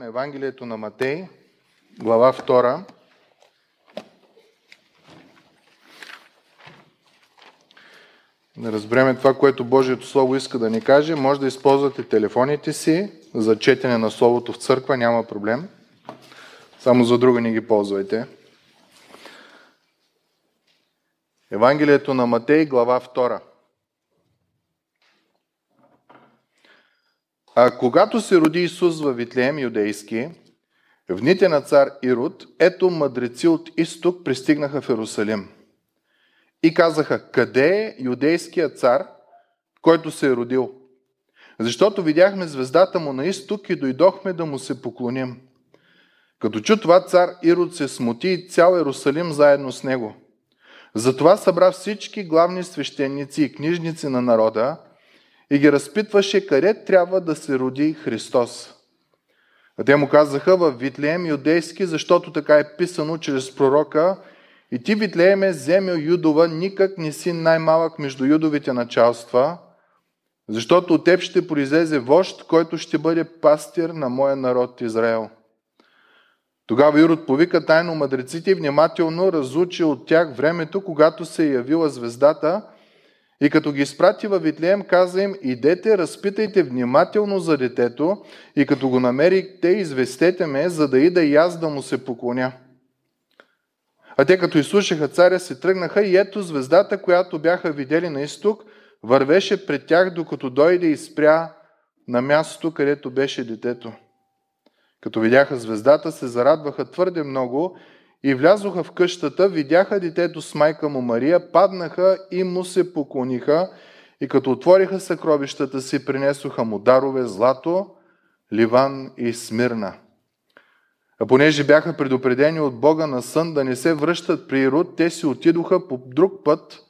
на Евангелието на Матей, глава 2. Да разбереме това, което Божието Слово иска да ни каже. Може да използвате телефоните си за четене на Словото в църква, няма проблем. Само за друга не ги ползвайте. Евангелието на Матей, глава 2. А когато се роди Исус във Витлеем юдейски, в дните на цар Ирод, ето мъдреци от изток пристигнаха в Иерусалим. И казаха, къде е юдейският цар, който се е родил? Защото видяхме звездата му на изток и дойдохме да му се поклоним. Като чу това цар Ирод се смути и цял Иерусалим заедно с него. Затова събра всички главни свещеници и книжници на народа и ги разпитваше къде трябва да се роди Христос. А те му казаха в Витлеем юдейски, защото така е писано чрез пророка и ти, Витлееме, земя Юдова, никак не си най-малък между юдовите началства, защото от теб ще произлезе вожд, който ще бъде пастир на моя народ Израел. Тогава Ирод повика тайно мъдреците и внимателно разучи от тях времето, когато се е явила звездата – и като ги изпрати във Витлеем, каза им, идете, разпитайте внимателно за детето и като го намерите, известете ме, за да ида и аз да му се поклоня. А те като изслушаха царя, се тръгнаха и ето звездата, която бяха видели на изток, вървеше пред тях, докато дойде и спря на мястото, където беше детето. Като видяха звездата, се зарадваха твърде много и влязоха в къщата, видяха детето с майка му Мария, паднаха и му се поклониха и като отвориха съкровищата си, принесоха му дарове злато, ливан и смирна. А понеже бяха предупредени от Бога на сън да не се връщат при Ирод, те си отидоха по друг път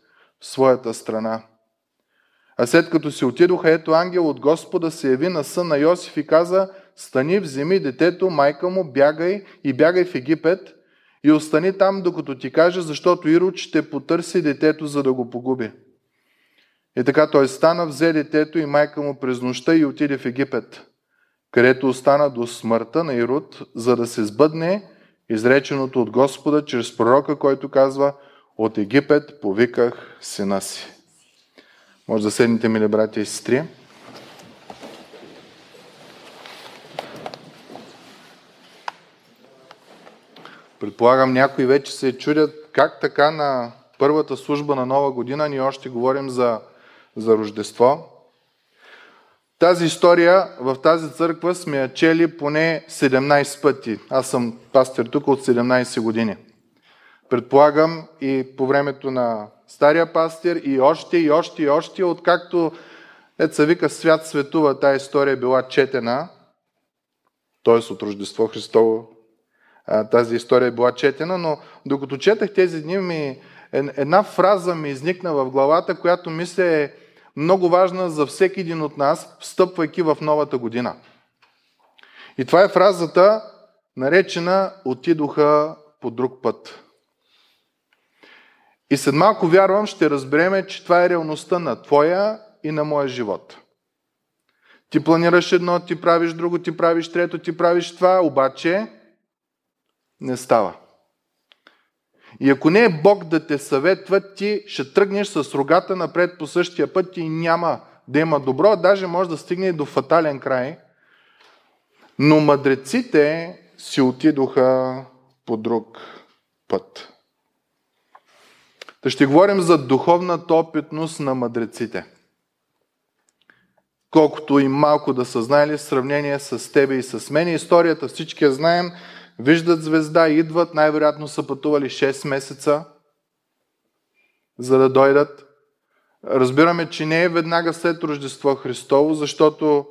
в своята страна. А след като си отидоха, ето ангел от Господа се яви на сън на Йосиф и каза, стани, вземи детето, майка му, бягай и бягай в Египет – и остани там, докато ти кажа, защото Ирод ще потърси детето, за да го погуби. И така той стана, взе детето и майка му през нощта и отиде в Египет, където остана до смъртта на Ирод, за да се сбъдне изреченото от Господа чрез пророка, който казва от Египет повиках сина си. Може да седнете, мили братя и сестри. Предполагам, някои вече се чудят как така на първата служба на Нова година ние още говорим за, за Рождество. Тази история в тази църква сме я чели поне 17 пъти. Аз съм пастир тук от 17 години. Предполагам и по времето на стария пастир и още, и още, и още, откакто Еца вика свят светува, тази история е била четена, т.е. от Рождество Христово тази история е била четена, но докато четах тези дни, ми, една фраза ми изникна в главата, която мисля е много важна за всеки един от нас, встъпвайки в новата година. И това е фразата, наречена Отидоха по друг път. И след малко вярвам, ще разбереме, че това е реалността на твоя и на моя живот. Ти планираш едно, ти правиш друго, ти правиш трето, ти правиш това, обаче не става. И ако не е Бог да те съветва, ти ще тръгнеш с рогата напред по същия път и няма да има добро, даже може да стигне и до фатален край. Но мъдреците си отидоха по друг път. Та ще говорим за духовната опитност на мъдреците. Колкото и малко да са знаели в сравнение с тебе и с мен. Историята всички я знаем виждат звезда, идват, най-вероятно са пътували 6 месеца, за да дойдат. Разбираме, че не е веднага след Рождество Христово, защото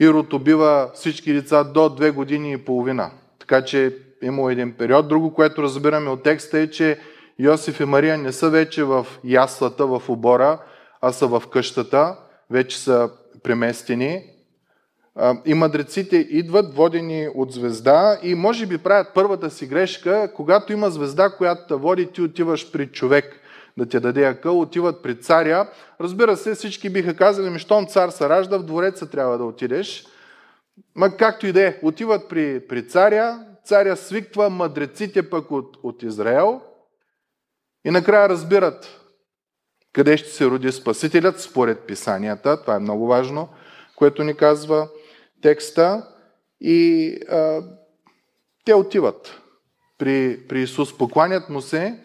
Ирод убива всички деца до 2 години и половина. Така че има един период. Друго, което разбираме от текста е, че Йосиф и Мария не са вече в яслата, в обора, а са в къщата, вече са преместени и мъдреците идват водени от звезда и може би правят първата си грешка, когато има звезда, която те води, ти отиваш при човек да ти даде акъл, отиват при царя. Разбира се, всички биха казали, ми щом цар се ражда, в двореца трябва да отидеш. ма както и да е, отиват при, при царя, царя свиква мъдреците пък от, от Израел и накрая разбират къде ще се роди Спасителят според писанията. Това е много важно, което ни казва текста. И а, те отиват при, при Исус, покланят му се.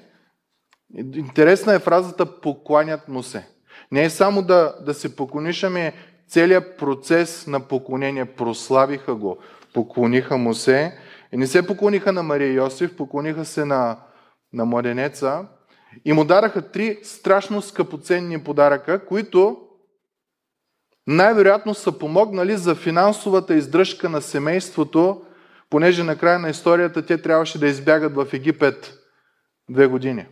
Интересна е фразата покланят му се. Не е само да, да се поклониш, ами целият процес на поклонение. Прославиха го, поклониха му се. И не се поклониха на Мария Йосиф, поклониха се на, на младенеца и му дараха три страшно скъпоценни подаръка, които най-вероятно са помогнали за финансовата издръжка на семейството, понеже на края на историята те трябваше да избягат в Египет две години.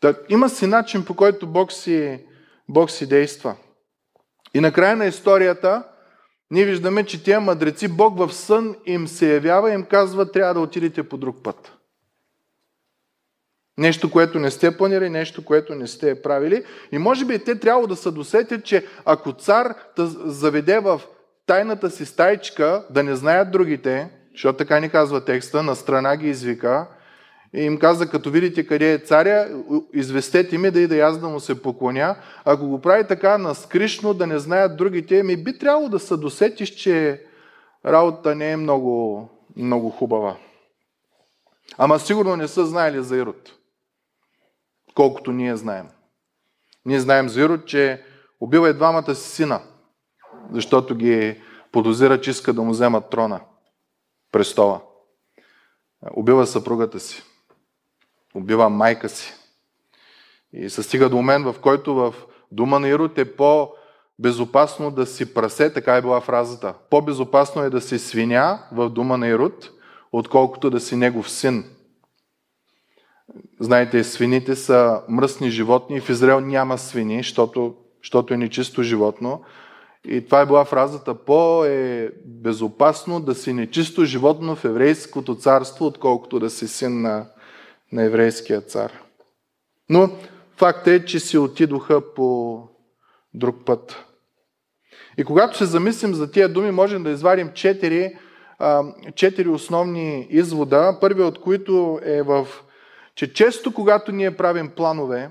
Та, има си начин, по който Бог си, Бог си действа. И на края на историята ние виждаме, че тия мъдреци, Бог в сън им се явява и им казва, трябва да отидете по друг път. Нещо, което не сте планирали, нещо, което не сте правили. И може би те трябва да се досетят, че ако цар да заведе в тайната си стайчка, да не знаят другите, защото така ни казва текста, на страна ги извика, и им каза, като видите къде е царя, известете ми да и да аз да му се поклоня. Ако го прави така наскришно, да не знаят другите, ми би трябвало да се досетиш, че работа не е много, много хубава. Ама сигурно не са знаели за Ирод колкото ние знаем. Ние знаем за Ирод, че убива и двамата си сина, защото ги подозира, че иска да му вземат трона, престола. Убива съпругата си. Убива майка си. И се стига до момент, в който в дума на Ирод е по-безопасно да си прасе, така е била фразата. По-безопасно е да си свиня в дума на Ирод, отколкото да си негов син. Знаете, свините са мръсни животни и в Израел няма свини, защото, защото е нечисто животно. И това е била фразата по-е безопасно да си нечисто животно в еврейското царство, отколкото да си син на, на еврейския цар. Но факт е, че си отидоха по друг път. И когато се замислим за тия думи, можем да извадим четири, четири основни извода, първият от които е в че често, когато ние правим планове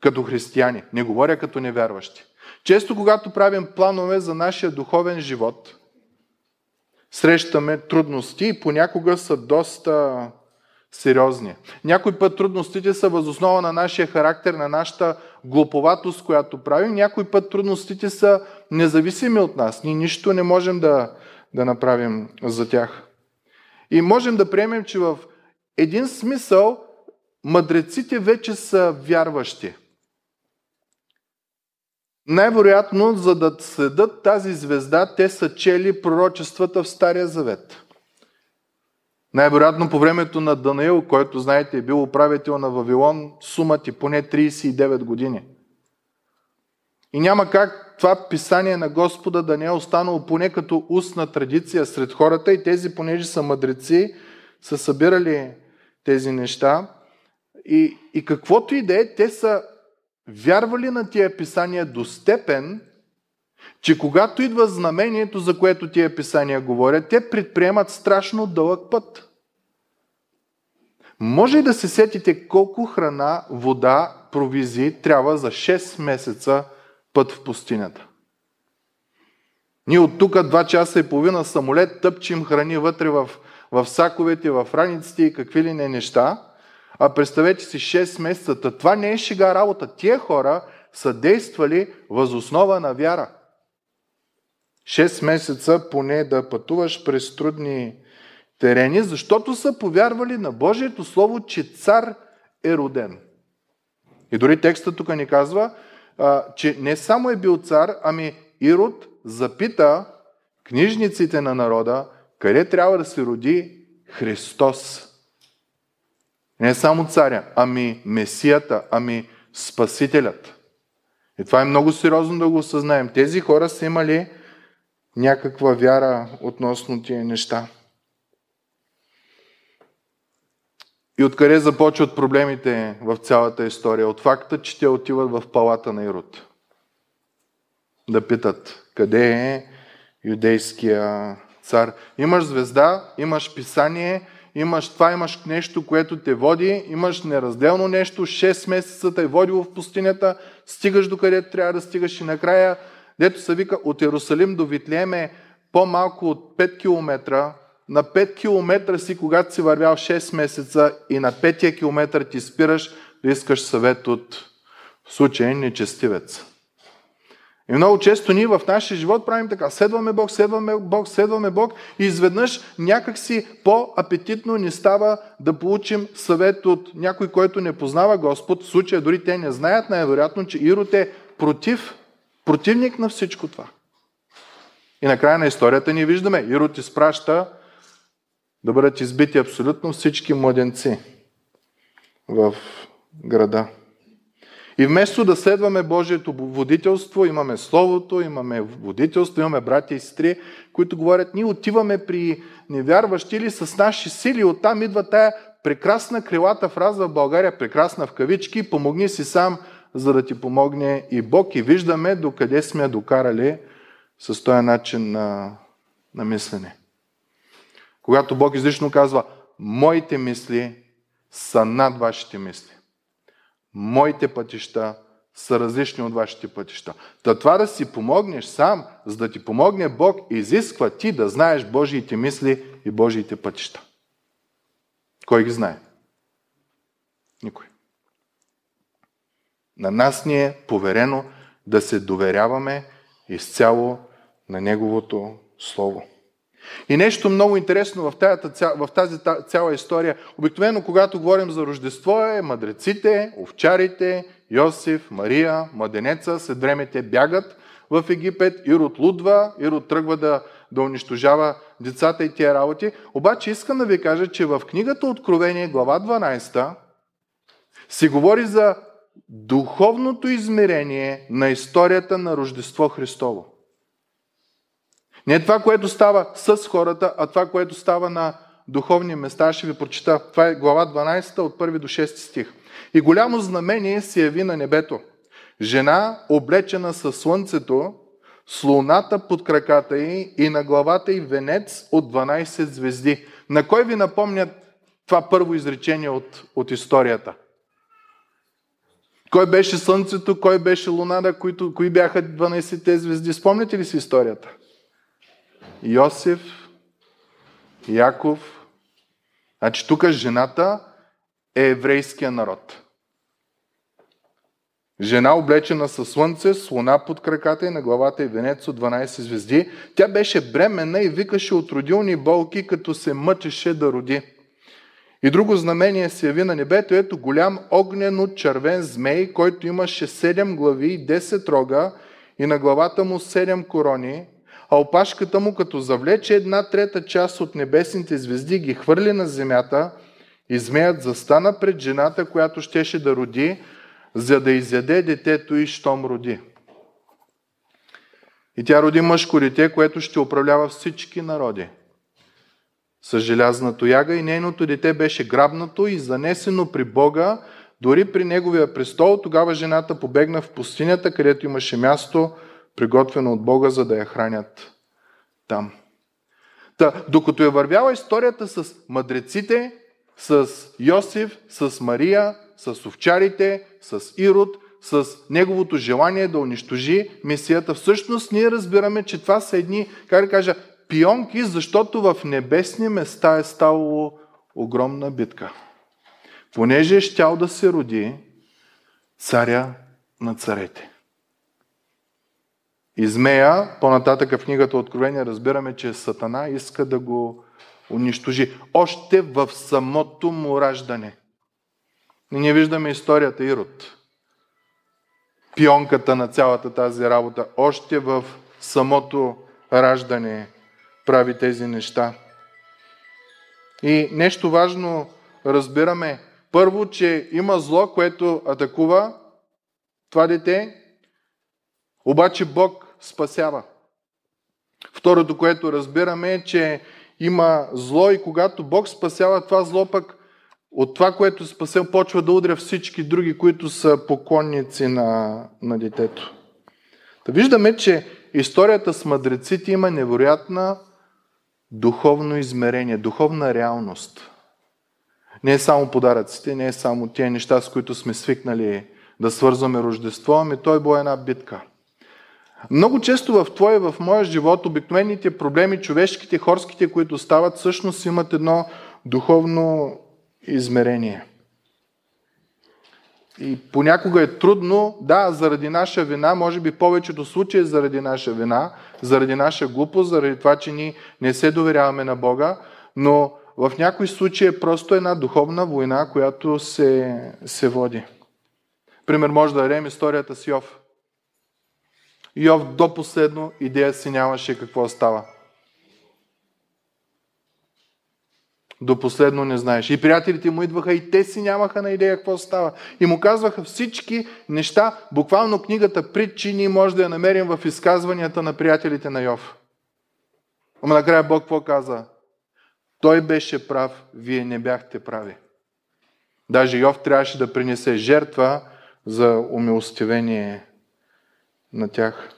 като християни, не говоря като невярващи, често, когато правим планове за нашия духовен живот, срещаме трудности и понякога са доста сериозни. Някой път трудностите са възоснова на нашия характер, на нашата глуповатост, която правим. Някой път трудностите са независими от нас. Ние нищо не можем да, да направим за тях. И можем да приемем, че в един смисъл мъдреците вече са вярващи. Най-вероятно, за да следат тази звезда, те са чели пророчествата в Стария Завет. Най-вероятно по времето на Данаил, който, знаете, е бил управител на Вавилон, сумът е поне 39 години. И няма как това писание на Господа да не е останало поне като устна традиция сред хората и тези, понеже са мъдреци, са събирали тези неща. И, и каквото и да е, те са вярвали на тия писания до степен, че когато идва знамението, за което тия писания говорят, те предприемат страшно дълъг път. Може и да се сетите колко храна, вода, провизии трябва за 6 месеца път в пустинята. Ние от тук 2 часа и половина самолет тъпчим храни вътре в, в саковете, в раниците и какви ли не неща – а представете си 6 месеца. Това не е шега работа. Тия хора са действали възоснова на вяра. 6 месеца поне да пътуваш през трудни терени, защото са повярвали на Божието Слово, че цар е роден. И дори текста тук ни казва, че не само е бил цар, ами Ирод запита книжниците на народа, къде трябва да се роди Христос. Не само царя, ами Месията, ами Спасителят. И това е много сериозно да го осъзнаем. Тези хора са имали някаква вяра относно тия неща. И откъде започват проблемите в цялата история? От факта, че те отиват в палата на Ирод. Да питат къде е юдейския цар. Имаш звезда, имаш писание, имаш това, имаш нещо, което те води, имаш неразделно нещо, 6 месеца те е водило в пустинята, стигаш до където трябва да стигаш и накрая, дето се вика от Иерусалим до Витлеем е по-малко от 5 км, на 5 км си, когато си вървял 6 месеца и на 5 км ти спираш да искаш съвет от в случай нечестивец. И много често ние в нашия живот правим така. Следваме Бог, следваме Бог, следваме Бог и изведнъж някакси по-апетитно ни става да получим съвет от някой, който не познава Господ. В случая дори те не знаят най-вероятно, че Ирод е против, противник на всичко това. И накрая на историята ни виждаме, Ирод изпраща да бъдат избити абсолютно всички младенци в града. И вместо да следваме Божието водителство, имаме Словото, имаме водителство, имаме брати и сестри, които говорят, ние отиваме при невярващи или с наши сили, оттам идва тая прекрасна крилата фраза в България, прекрасна в кавички, помогни си сам, за да ти помогне и Бог. И виждаме докъде сме докарали с този начин на, на мислене. Когато Бог излично казва, моите мисли са над вашите мисли моите пътища са различни от вашите пътища. Та това да си помогнеш сам, за да ти помогне Бог, изисква ти да знаеш Божиите мисли и Божиите пътища. Кой ги знае? Никой. На нас ни е поверено да се доверяваме изцяло на Неговото Слово. И нещо много интересно в тази, в тази цяла история. Обикновено, когато говорим за Рождество, е мъдреците, овчарите, Йосиф, Мария, младенеца, след време те бягат в Египет, Ирод лудва, Ирод тръгва да, да унищожава децата и тия работи. Обаче искам да ви кажа, че в книгата Откровение, глава 12, се говори за духовното измерение на историята на Рождество Христово. Не това, което става с хората, а това, което става на духовни места. Ще ви прочита. Това е глава 12 от 1 до 6 стих. И голямо знамение се яви на небето. Жена, облечена със слънцето, с луната под краката й и на главата й венец от 12 звезди. На кой ви напомнят това първо изречение от, от историята? Кой беше Слънцето, кой беше Луната, които, кои бяха 12-те звезди? Спомняте ли си историята? Йосиф, Яков. Значи тук жената е еврейския народ. Жена облечена със слънце, с луна под краката и на главата и венец от 12 звезди. Тя беше бременна и викаше от родилни болки, като се мъчеше да роди. И друго знамение се яви на небето, ето голям огнено червен змей, който имаше 7 глави и 10 рога и на главата му 7 корони, а опашката му, като завлече една трета част от небесните звезди, ги хвърли на земята и змеят застана пред жената, която щеше да роди, за да изяде детето и щом роди. И тя роди мъжко дете, което ще управлява всички народи. С желязна тояга и нейното дете беше грабнато и занесено при Бога, дори при неговия престол. Тогава жената побегна в пустинята, където имаше място – приготвено от Бога, за да я хранят там. Та, докато е вървяла историята с мъдреците, с Йосиф, с Мария, с овчарите, с Ирод, с неговото желание да унищожи мисията, всъщност ние разбираме, че това са едни, как да кажа, пионки, защото в небесни места е ставало огромна битка. Понеже е щял да се роди царя на царете. И змея, по-нататък в книгата Откровение разбираме, че Сатана иска да го унищожи. Още в самото му раждане. И ние виждаме историята Ирод. Пионката на цялата тази работа. Още в самото раждане прави тези неща. И нещо важно разбираме. Първо, че има зло, което атакува това дете, обаче Бог спасява. Второто, което разбираме е, че има зло и когато Бог спасява това зло, пък от това, което спасел, почва да удря всички други, които са поклонници на, на детето. Да виждаме, че историята с мъдреците има невероятна духовно измерение, духовна реалност. Не е само подаръците, не е само тези неща, с които сме свикнали да свързваме Рождество, ами той била една битка. Много често в твоя и в моя живот обикновените проблеми, човешките, хорските, които стават, всъщност имат едно духовно измерение. И понякога е трудно, да, заради наша вина, може би повечето случаи е заради наша вина, заради наша глупост, заради това, че ни не се доверяваме на Бога, но в някои случаи е просто една духовна война, която се, се води. Пример може да дадем историята с Йов. Йов до последно идея си нямаше какво става. До последно не знаеш. И приятелите му идваха и те си нямаха на идея какво става. И му казваха всички неща, буквално книгата притчи ние може да я намерим в изказванията на приятелите на Йов. Ама накрая Бог какво каза? Той беше прав, вие не бяхте прави. Даже Йов трябваше да принесе жертва за умилостивение на тях.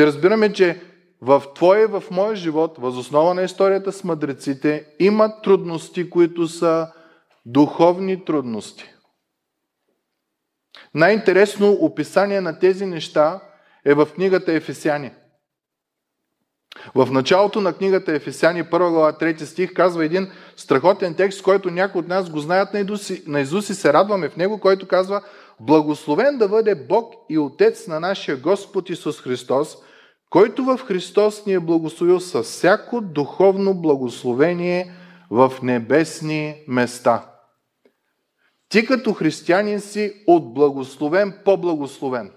И разбираме, че в твоя и в моя живот, възоснова на историята с мъдреците, има трудности, които са духовни трудности. Най-интересно описание на тези неща е в книгата Ефесяни. В началото на книгата Ефесяни, 1 глава, 3 стих, казва един страхотен текст, който някои от нас го знаят на Изус и се радваме в него, който казва Благословен да бъде Бог и Отец на нашия Господ Исус Христос, който в Христос ни е благословил със всяко духовно благословение в небесни места. Ти като християнин си от благословен по-благословен.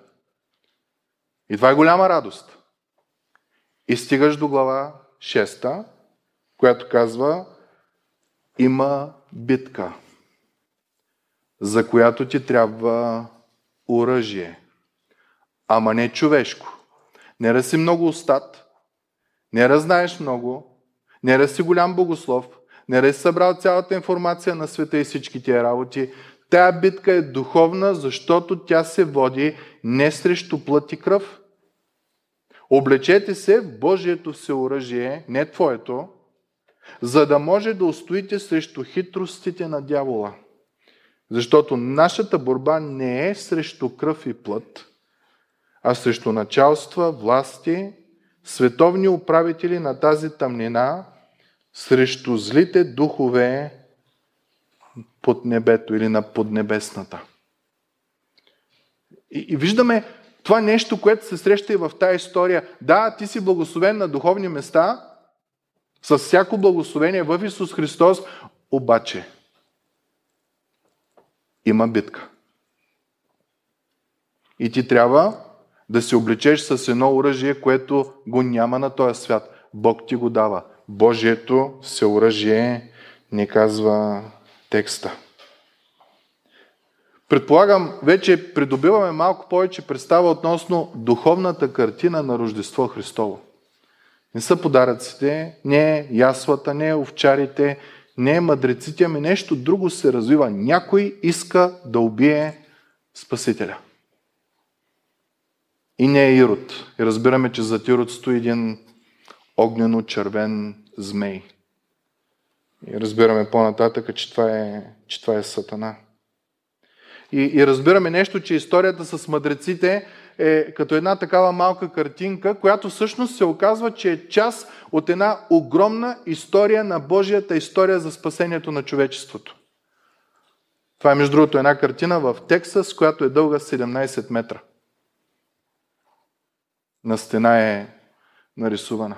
И това е голяма радост. И стигаш до глава 6, която казва има битка, за която ти трябва оръжие, ама не човешко не да си много устат, не да знаеш много, не да си голям богослов, не да си събрал цялата информация на света и всички тия работи. Тая битка е духовна, защото тя се води не срещу плът и кръв. Облечете се в Божието всеоръжие, не твоето, за да може да устоите срещу хитростите на дявола. Защото нашата борба не е срещу кръв и плът, а срещу началства, власти, световни управители на тази тъмнина, срещу злите духове под небето или на поднебесната. И, и виждаме това нещо, което се среща и в тази история. Да, ти си благословен на духовни места, с всяко благословение в Исус Христос, обаче има битка. И ти трябва да се облечеш с едно оръжие, което го няма на този свят. Бог ти го дава. Божието се оръжие, ни казва текста. Предполагам, вече придобиваме малко повече представа относно духовната картина на Рождество Христово. Не са подаръците, не е яслата, не е овчарите, не е мъдреците, ами нещо друго се развива. Някой иска да убие Спасителя. И не е Ирод. И разбираме, че зад Ирод стои един огнено-червен змей. И разбираме по-нататък, че това е, че това е Сатана. И, и разбираме нещо, че историята с мъдреците е като една такава малка картинка, която всъщност се оказва, че е част от една огромна история на Божията история за спасението на човечеството. Това е, между другото, една картина в Тексас, която е дълга 17 метра на стена е нарисувана.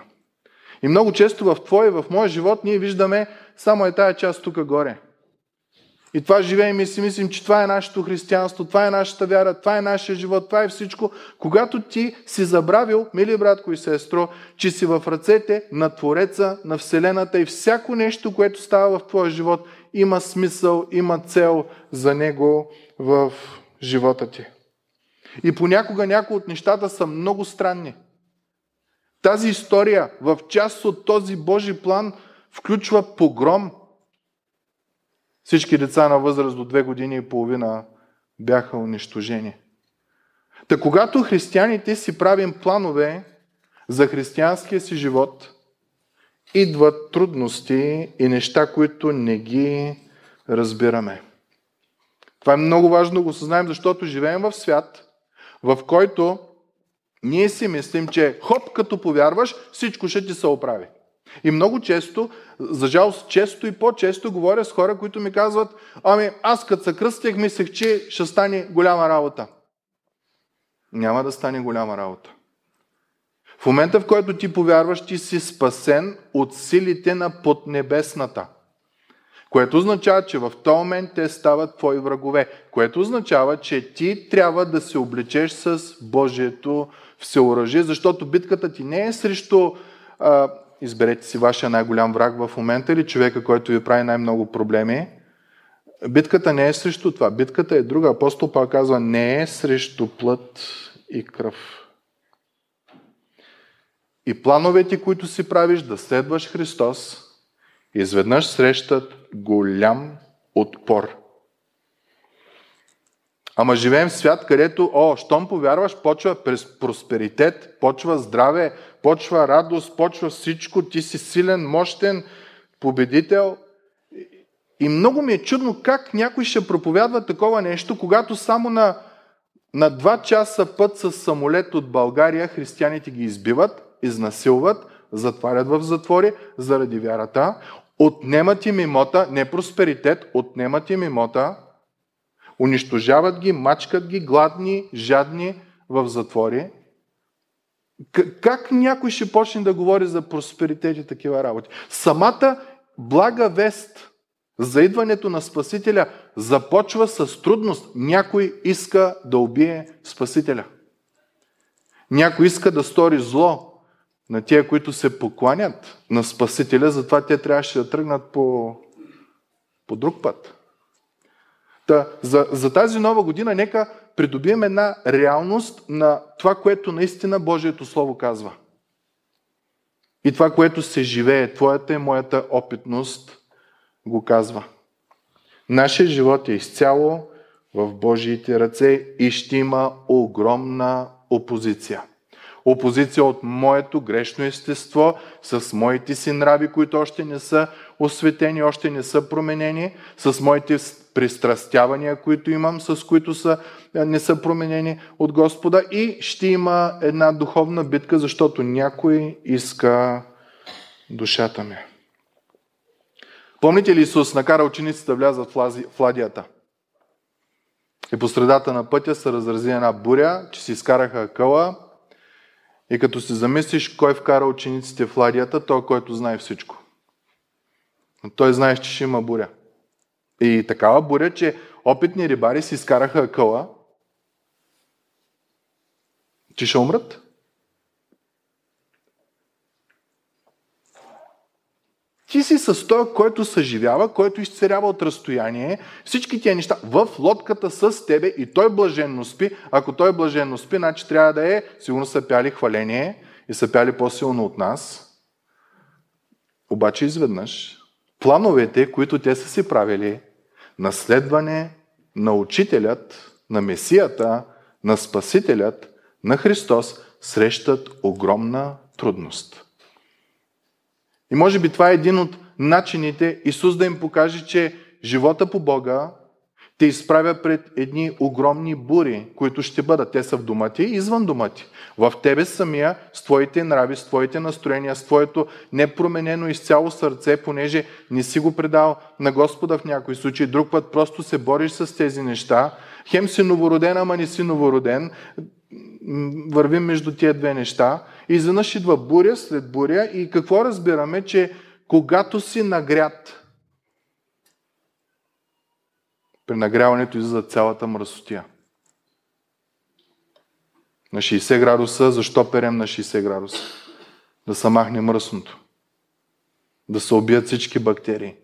И много често в твоя и в моя живот ние виждаме само е тая част тук горе. И това живеем и си мислим, че това е нашето християнство, това е нашата вяра, това е нашия живот, това е всичко. Когато ти си забравил, мили братко и сестро, че си в ръцете на Твореца, на Вселената и всяко нещо, което става в твоя живот, има смисъл, има цел за него в живота ти. И понякога някои от нещата са много странни. Тази история в част от този Божи план включва погром. Всички деца на възраст до две години и половина бяха унищожени. Та когато християните си правим планове за християнския си живот, идват трудности и неща, които не ги разбираме. Това е много важно да го съзнаем, защото живеем в свят, в който ние си мислим, че хоп, като повярваш, всичко ще ти се оправи. И много често, за жалост, често и по-често говоря с хора, които ми казват, ами аз като се кръстях, мислех, че ще стане голяма работа. Няма да стане голяма работа. В момента, в който ти повярваш, ти си спасен от силите на поднебесната. Което означава, че в този момент те стават твои врагове. Което означава, че ти трябва да се облечеш с Божието всеоръжие, защото битката ти не е срещу изберете си вашия най-голям враг в момента или човека, който ви прави най-много проблеми. Битката не е срещу това. Битката е друга. Апостол Павел казва, не е срещу плът и кръв. И плановете, които си правиш да следваш Христос, изведнъж срещат голям отпор. Ама живеем в свят, където, о, щом повярваш, почва през просперитет, почва здраве, почва радост, почва всичко, ти си силен, мощен, победител. И много ми е чудно как някой ще проповядва такова нещо, когато само на, на два часа път с самолет от България християните ги избиват, изнасилват, затварят в затвори заради вярата, отнемат им имота, не просперитет, отнемат им имота, унищожават ги, мачкат ги, гладни, жадни в затвори. Как някой ще почне да говори за просперитет и такива работи? Самата блага вест за идването на Спасителя започва с трудност. Някой иска да убие Спасителя. Някой иска да стори зло на тия, които се покланят на Спасителя, затова те трябваше да тръгнат по, по друг път. Та, за, за тази нова година нека придобием една реалност на това, което наистина Божието Слово казва. И това, което се живее, твоята и моята опитност го казва. Нашия живот е изцяло в Божиите ръце и ще има огромна опозиция. Опозиция от моето грешно естество, с моите си нрави, които още не са осветени, още не са променени, с моите пристрастявания, които имам, с които са, не са променени от Господа и ще има една духовна битка, защото някой иска душата ми. Помните ли Исус накара учениците да влязат в ладията? И по средата на пътя се разрази една буря, че си изкараха къла и като се замислиш кой вкара учениците в ладията, той, който знае всичко. Той знае, че ще има буря. И такава буря, че опитни рибари си изкараха акъла, че ще умрат. Ти си с той, който съживява, който изцерява от разстояние всички тия неща в лодката с тебе и той блаженно спи. Ако той блаженно спи, значи трябва да е, сигурно са пяли хваление и са пяли по-силно от нас. Обаче изведнъж плановете, които те са си правили, наследване на учителят, на Месията, на Спасителят, на Христос, срещат огромна трудност. И може би това е един от начините Исус да им покаже, че живота по Бога те изправя пред едни огромни бури, които ще бъдат. Те са в дома ти и извън дома ти. В тебе самия, с твоите нрави, с твоите настроения, с твоето непроменено изцяло сърце, понеже не си го предал на Господа в някой случай, друг път просто се бориш с тези неща. Хем си новороден, ама не си новороден. Вървим между тия две неща. И изведнъж идва буря след буря и какво разбираме, че когато си нагрят, при нагряването излиза цялата мръсотия. На 60 градуса, защо перем на 60 градуса? Да се махне мръсното. Да се убият всички бактерии.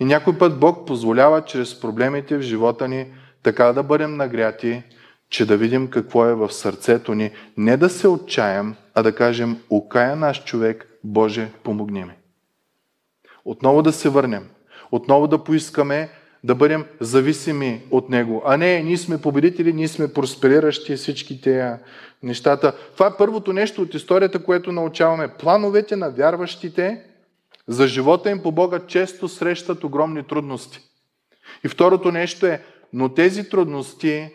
И някой път Бог позволява чрез проблемите в живота ни така да бъдем нагряти, че да видим какво е в сърцето ни. Не да се отчаям, а да кажем, окая наш човек, Боже, помогни ми. Отново да се върнем. Отново да поискаме да бъдем зависими от Него. А не, ние сме победители, ние сме проспериращи всички тези нещата. Това е първото нещо от историята, което научаваме. Плановете на вярващите за живота им по Бога често срещат огромни трудности. И второто нещо е, но тези трудности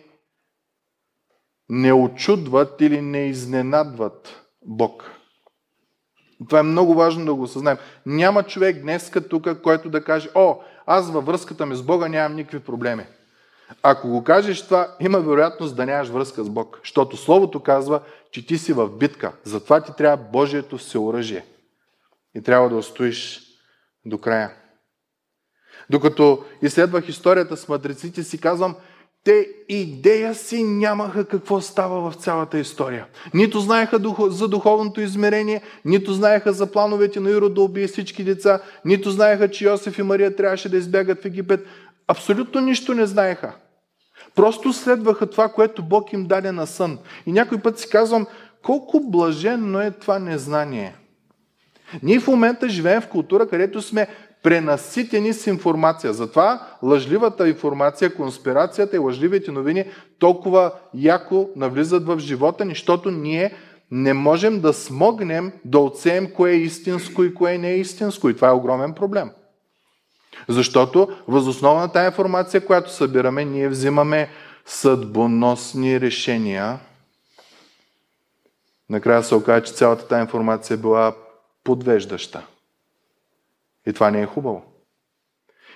не очудват или не изненадват Бог. Това е много важно да го осъзнаем. Няма човек днеска тук, който да каже, о, аз във връзката ми с Бога нямам никакви проблеми. Ако го кажеш това, има вероятност да нямаш връзка с Бог. Защото Словото казва, че ти си в битка. Затова ти трябва Божието всеоръжие. И трябва да устоиш до края. Докато изследвах историята с мъдреците си, казвам, те идея си нямаха какво става в цялата история. Нито знаеха за духовното измерение, нито знаеха за плановете на Иро да убие всички деца, нито знаеха, че Йосиф и Мария трябваше да избягат в Египет. Абсолютно нищо не знаеха. Просто следваха това, което Бог им даде на сън. И някой път си казвам, колко блаженно е това незнание. Ние в момента живеем в култура, където сме пренаситени с информация. Затова лъжливата информация, конспирацията и лъжливите новини толкова яко навлизат в живота ни, защото ние не можем да смогнем да оценим кое е истинско и кое не е истинско. И това е огромен проблем. Защото възоснова на тази информация, която събираме, ние взимаме съдбоносни решения. Накрая се оказа, че цялата тази информация била подвеждаща. И това не е хубаво.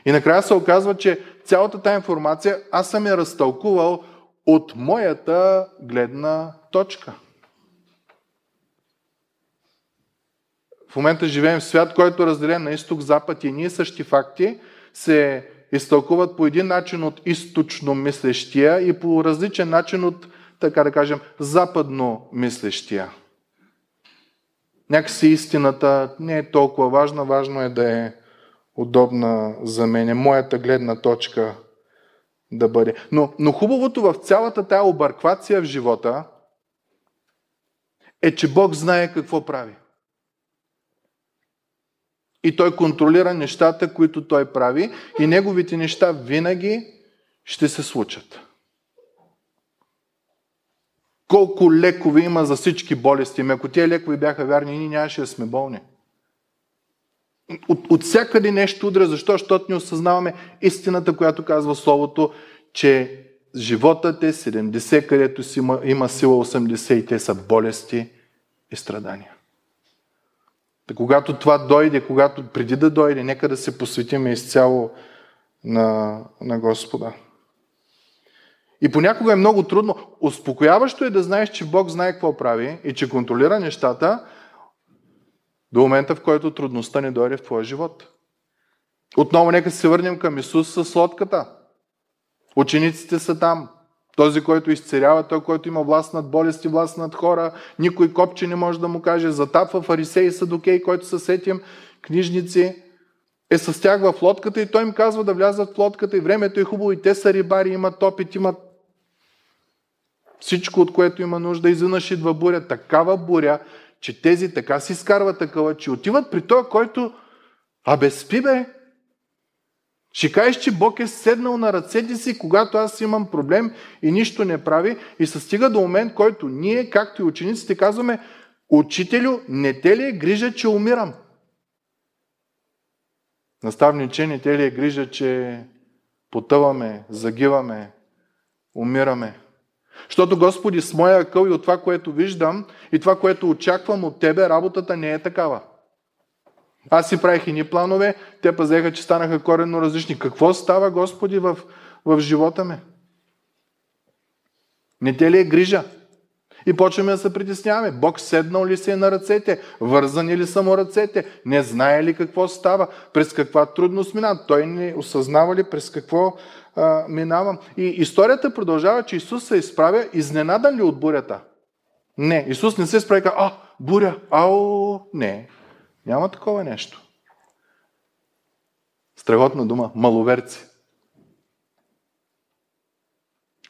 И накрая се оказва, че цялата тази информация аз съм я разтълкувал от моята гледна точка. В момента живеем в свят, който е разделен на изток-запад и ние същи факти се изтълкуват по един начин от източно мислещия и по различен начин от, така да кажем, западно мислещия. Някакси истината не е толкова важна, важно е да е удобна за мен, моята гледна точка да бъде. Но, но хубавото в цялата тая обърквация в живота е, че Бог знае какво прави. И Той контролира нещата, които Той прави и Неговите неща винаги ще се случат колко лекове има за всички болести. Ами ако тези лекови бяха вярни, ние нямаше да сме болни. От, от всякъде нещо удря. Защо? Защото ни осъзнаваме истината, която казва Словото, че животът е 70, където си има, има сила 80 и те са болести и страдания. Да, когато това дойде, когато преди да дойде, нека да се посветим изцяло на, на Господа. И понякога е много трудно. Успокояващо е да знаеш, че Бог знае какво прави и че контролира нещата до момента, в който трудността не дойде в твоя живот. Отново нека се върнем към Исус с лодката. Учениците са там. Този, който изцерява, той, който има власт над болести, власт над хора, никой копче не може да му каже, затапва фарисеи садокей, който са сетим, книжници, е с тях в лодката и той им казва да влязат в лодката и времето е хубаво и те са рибари, имат опит, имат всичко, от което има нужда, изведнъж идва буря, такава буря, че тези така си изкарват такава, че отиват при този, който Абе, спи бе! Ще кажеш, че Бог е седнал на ръцете си, когато аз имам проблем и нищо не прави и се стига до момент, който ние, както и учениците, казваме, Учителю, не те ли е грижа, че умирам? Наставниче, не те ли е грижа, че потъваме, загиваме, умираме? Защото, Господи, с моя акъл и от това, което виждам и това, което очаквам от Тебе, работата не е такава. Аз си правих ни планове, те пазеха, че станаха коренно различни. Какво става, Господи, в, в живота ми? Не те ли е грижа? И почваме да се притесняваме. Бог седнал ли се е на ръцете? Вързани ли са му ръцете? Не знае ли какво става? През каква трудност мина? Той не осъзнава ли през какво а, минавам. И историята продължава, че Исус се изправя изненадан ли от бурята? Не, Исус не се изправя и а, буря, ао, не. Няма такова нещо. Страхотна дума. Маловерци.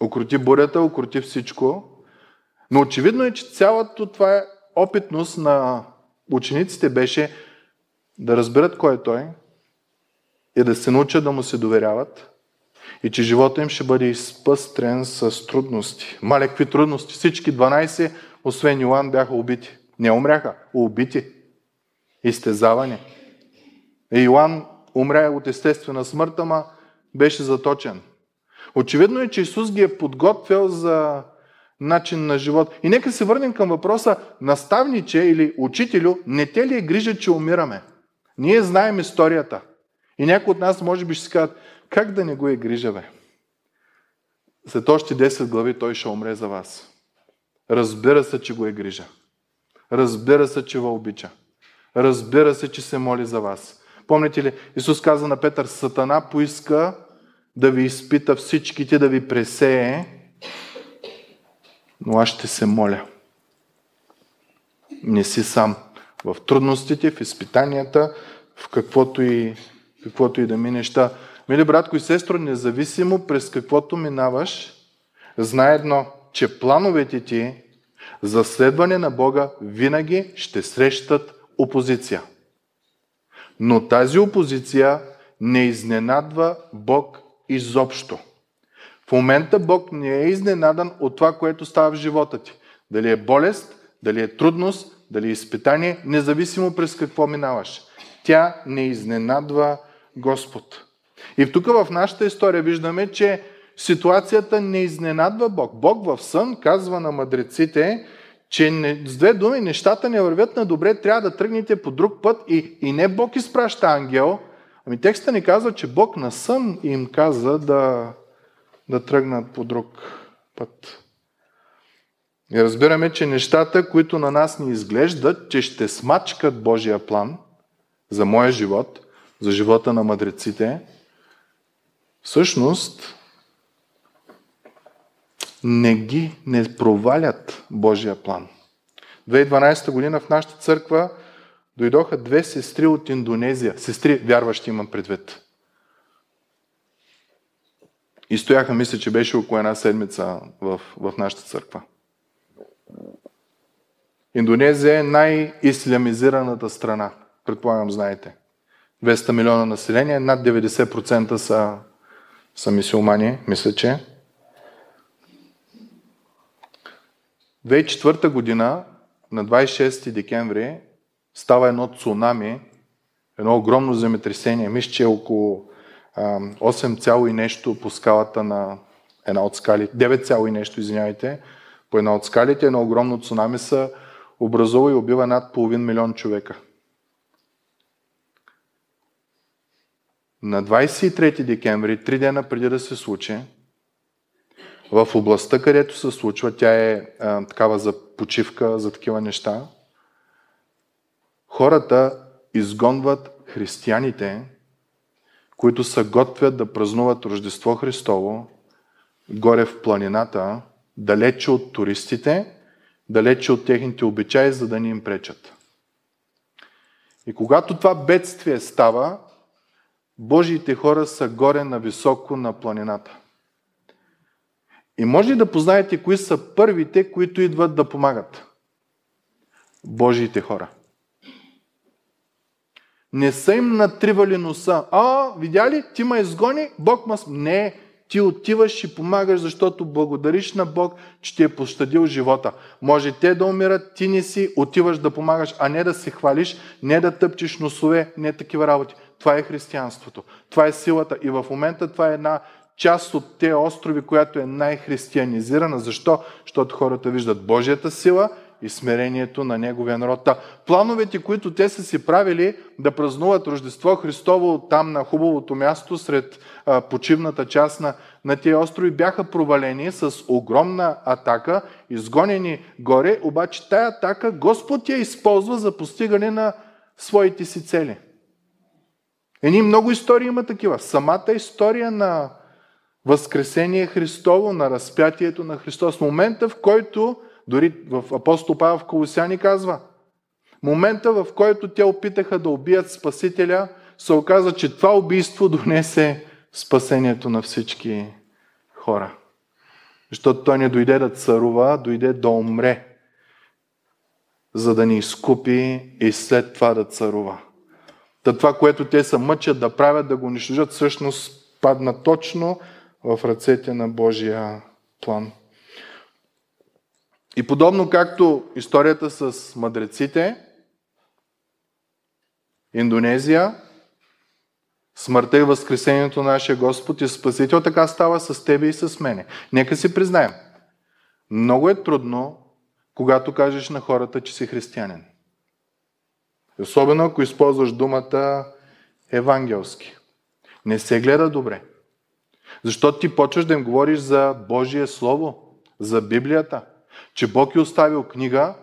Окрути бурята, окрути всичко. Но очевидно е, че цялото това е опитност на учениците беше да разберат кой е Той и да се научат да му се доверяват и че живота им ще бъде изпъстрен с трудности. Маля, какви трудности? Всички 12, освен Йоан, бяха убити. Не умряха, убити. Изтезавани. И Йоан умря от естествена смърт, ама беше заточен. Очевидно е, че Исус ги е подготвил за начин на живот. И нека се върнем към въпроса, наставниче или учителю, не те ли е грижа, че умираме? Ние знаем историята. И някои от нас може би ще си кажат, как да не го е грижа, бе? След още 10 глави той ще умре за вас. Разбира се, че го е грижа. Разбира се, че го обича. Разбира се, че се моли за вас. Помните ли, Исус каза на Петър, Сатана поиска да ви изпита всичките, да ви пресее, но аз ще се моля. Не си сам. В трудностите, в изпитанията, в каквото и, каквото и да минеш. Та, мили братко и сестро, независимо през каквото минаваш, знай едно, че плановете ти за следване на Бога винаги ще срещат опозиция. Но тази опозиция не изненадва Бог изобщо. В момента Бог не е изненадан от това, което става в живота ти. Дали е болест, дали е трудност, дали е изпитание, независимо през какво минаваш. Тя не изненадва Господ. И тук в нашата история виждаме, че ситуацията не изненадва Бог. Бог в сън казва на мъдреците, че не, с две думи нещата не вървят на добре, трябва да тръгнете по друг път и, и не Бог изпраща ангел, ами текста ни казва, че Бог на сън им каза да, да тръгнат по друг път. И разбираме, че нещата, които на нас ни изглеждат, че ще смачкат Божия план за моя живот, за живота на мъдреците, всъщност не ги не провалят Божия план. 2012 година в нашата църква дойдоха две сестри от Индонезия. Сестри, вярващи имам предвид. И стояха, мисля, че беше около една седмица в, в нашата църква. Индонезия е най-ислямизираната страна. Предполагам, знаете. 200 милиона население, над 90% са, са мисиомани, мисля, че. 2004 година, на 26 декември, става едно цунами, едно огромно земетресение. Мисля, че е около 8, и нещо по скалата на една от скалите, 9, и нещо, извинявайте, по една от скалите, едно огромно цунами са образува и убива над половин милион човека. На 23 декември, три дена преди да се случи, в областта, където се случва, тя е а, такава за почивка, за такива неща, хората изгонват християните, които се готвят да празнуват Рождество Христово, горе в планината, далече от туристите, далече от техните обичаи, за да ни им пречат. И когато това бедствие става, Божиите хора са горе на високо на планината. И може ли да познаете кои са първите, които идват да помагат? Божиите хора. Не са им натривали носа. А, видя ли, ти ме изгони, Бог ма... Не, ти отиваш и помагаш, защото благодариш на Бог, че ти е пощадил живота. Може те да умират, ти не си, отиваш да помагаш, а не да се хвалиш, не да тъпчеш носове, не такива работи. Това е християнството. Това е силата. И в момента това е една част от тези острови, която е най-християнизирана. Защо? Защото хората виждат Божията сила и смирението на Неговия народ. Та, плановете, които те са си правили да празнуват Рождество Христово там на хубавото място, сред а, почивната част на, на тези острови, бяха провалени с огромна атака, изгонени горе, обаче тая атака Господ я използва за постигане на своите си цели. Едни много истории има такива. Самата история на Възкресение Христово, на разпятието на Христос. Момента, в който, дори в апостол Павел в Колосяни казва, момента, в който те опитаха да убият Спасителя, се оказа, че това убийство донесе спасението на всички хора. Защото той не дойде да царува, дойде да умре, за да ни изкупи и след това да царува. Та това, което те са мъчат да правят, да го унищожат, всъщност падна точно в ръцете на Божия план. И подобно както историята с мъдреците, Индонезия, смъртта и възкресението на нашия Господ и Спасител, така става с тебе и с мене. Нека си признаем. Много е трудно, когато кажеш на хората, че си християнин. Особено ако използваш думата евангелски. Не се гледа добре. Защото ти почваш да им говориш за Божие Слово, за Библията, че Бог е оставил книга,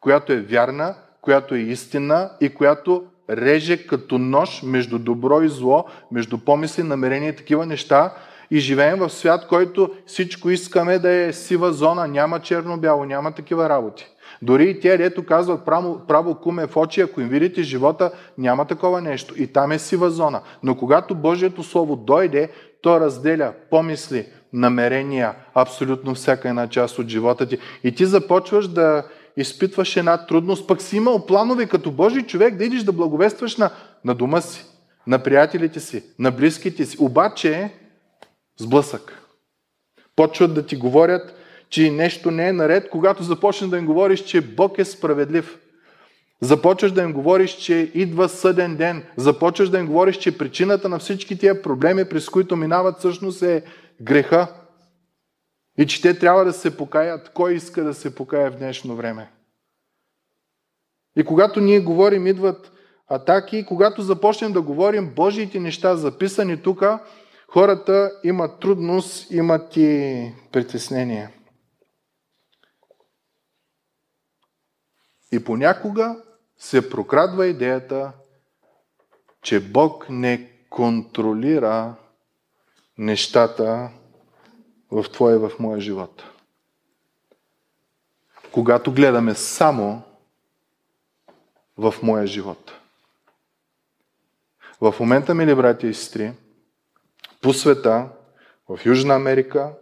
която е вярна, която е истина и която реже като нож между добро и зло, между помисли, намерения и такива неща. И живеем в свят, който всичко искаме да е сива зона, няма черно-бяло, няма такива работи. Дори и те, дето казват право, право куме в очи, ако им видите живота, няма такова нещо. И там е сива зона. Но когато Божието Слово дойде, то разделя помисли, намерения, абсолютно всяка една част от живота ти. И ти започваш да изпитваш една трудност, пък си имал планове като Божий човек да идиш да благовестваш на, на дома си, на приятелите си, на близките си. Обаче сблъсък. Почват да ти говорят, че нещо не е наред, когато започнеш да им говориш, че Бог е справедлив. Започваш да им говориш, че идва съден ден. Започваш да им говориш, че причината на всички тия проблеми, през които минават, всъщност е греха. И че те трябва да се покаят. Кой иска да се покая в днешно време? И когато ние говорим, идват атаки. Когато започнем да говорим Божиите неща, записани тук, хората имат трудност, имат и притеснение. И понякога се прокрадва идеята, че Бог не контролира нещата в твоя и в моя живот. Когато гледаме само в моя живот. В момента, мили брати и сестри, по света, в Южна Америка,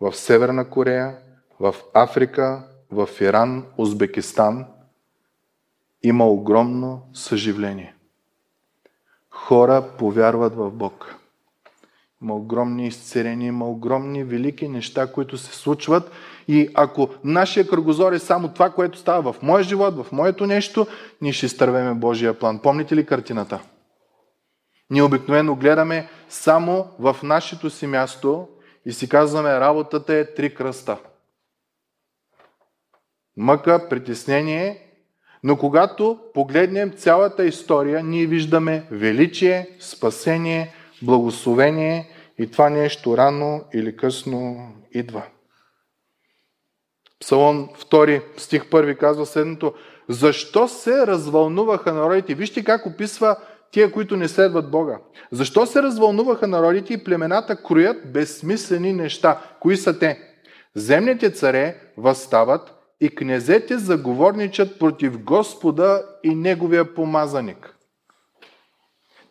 в Северна Корея, в Африка, в Иран, Узбекистан, има огромно съживление. Хора повярват в Бог. Има огромни изцерения, има огромни велики неща, които се случват. И ако нашия кръгозор е само това, което става в моя живот, в моето нещо, ние ще изтървеме Божия план. Помните ли картината? Ние обикновено гледаме само в нашето си място и си казваме, работата е три кръста. Мъка, притеснение но когато погледнем цялата история, ние виждаме величие, спасение, благословение и това нещо рано или късно идва. Псалом 2, стих 1 казва следното. Защо се развълнуваха народите? Вижте как описва тия, които не следват Бога. Защо се развълнуваха народите и племената кроят безсмислени неща? Кои са те? Земните царе възстават, и князете заговорничат против Господа и Неговия помазаник.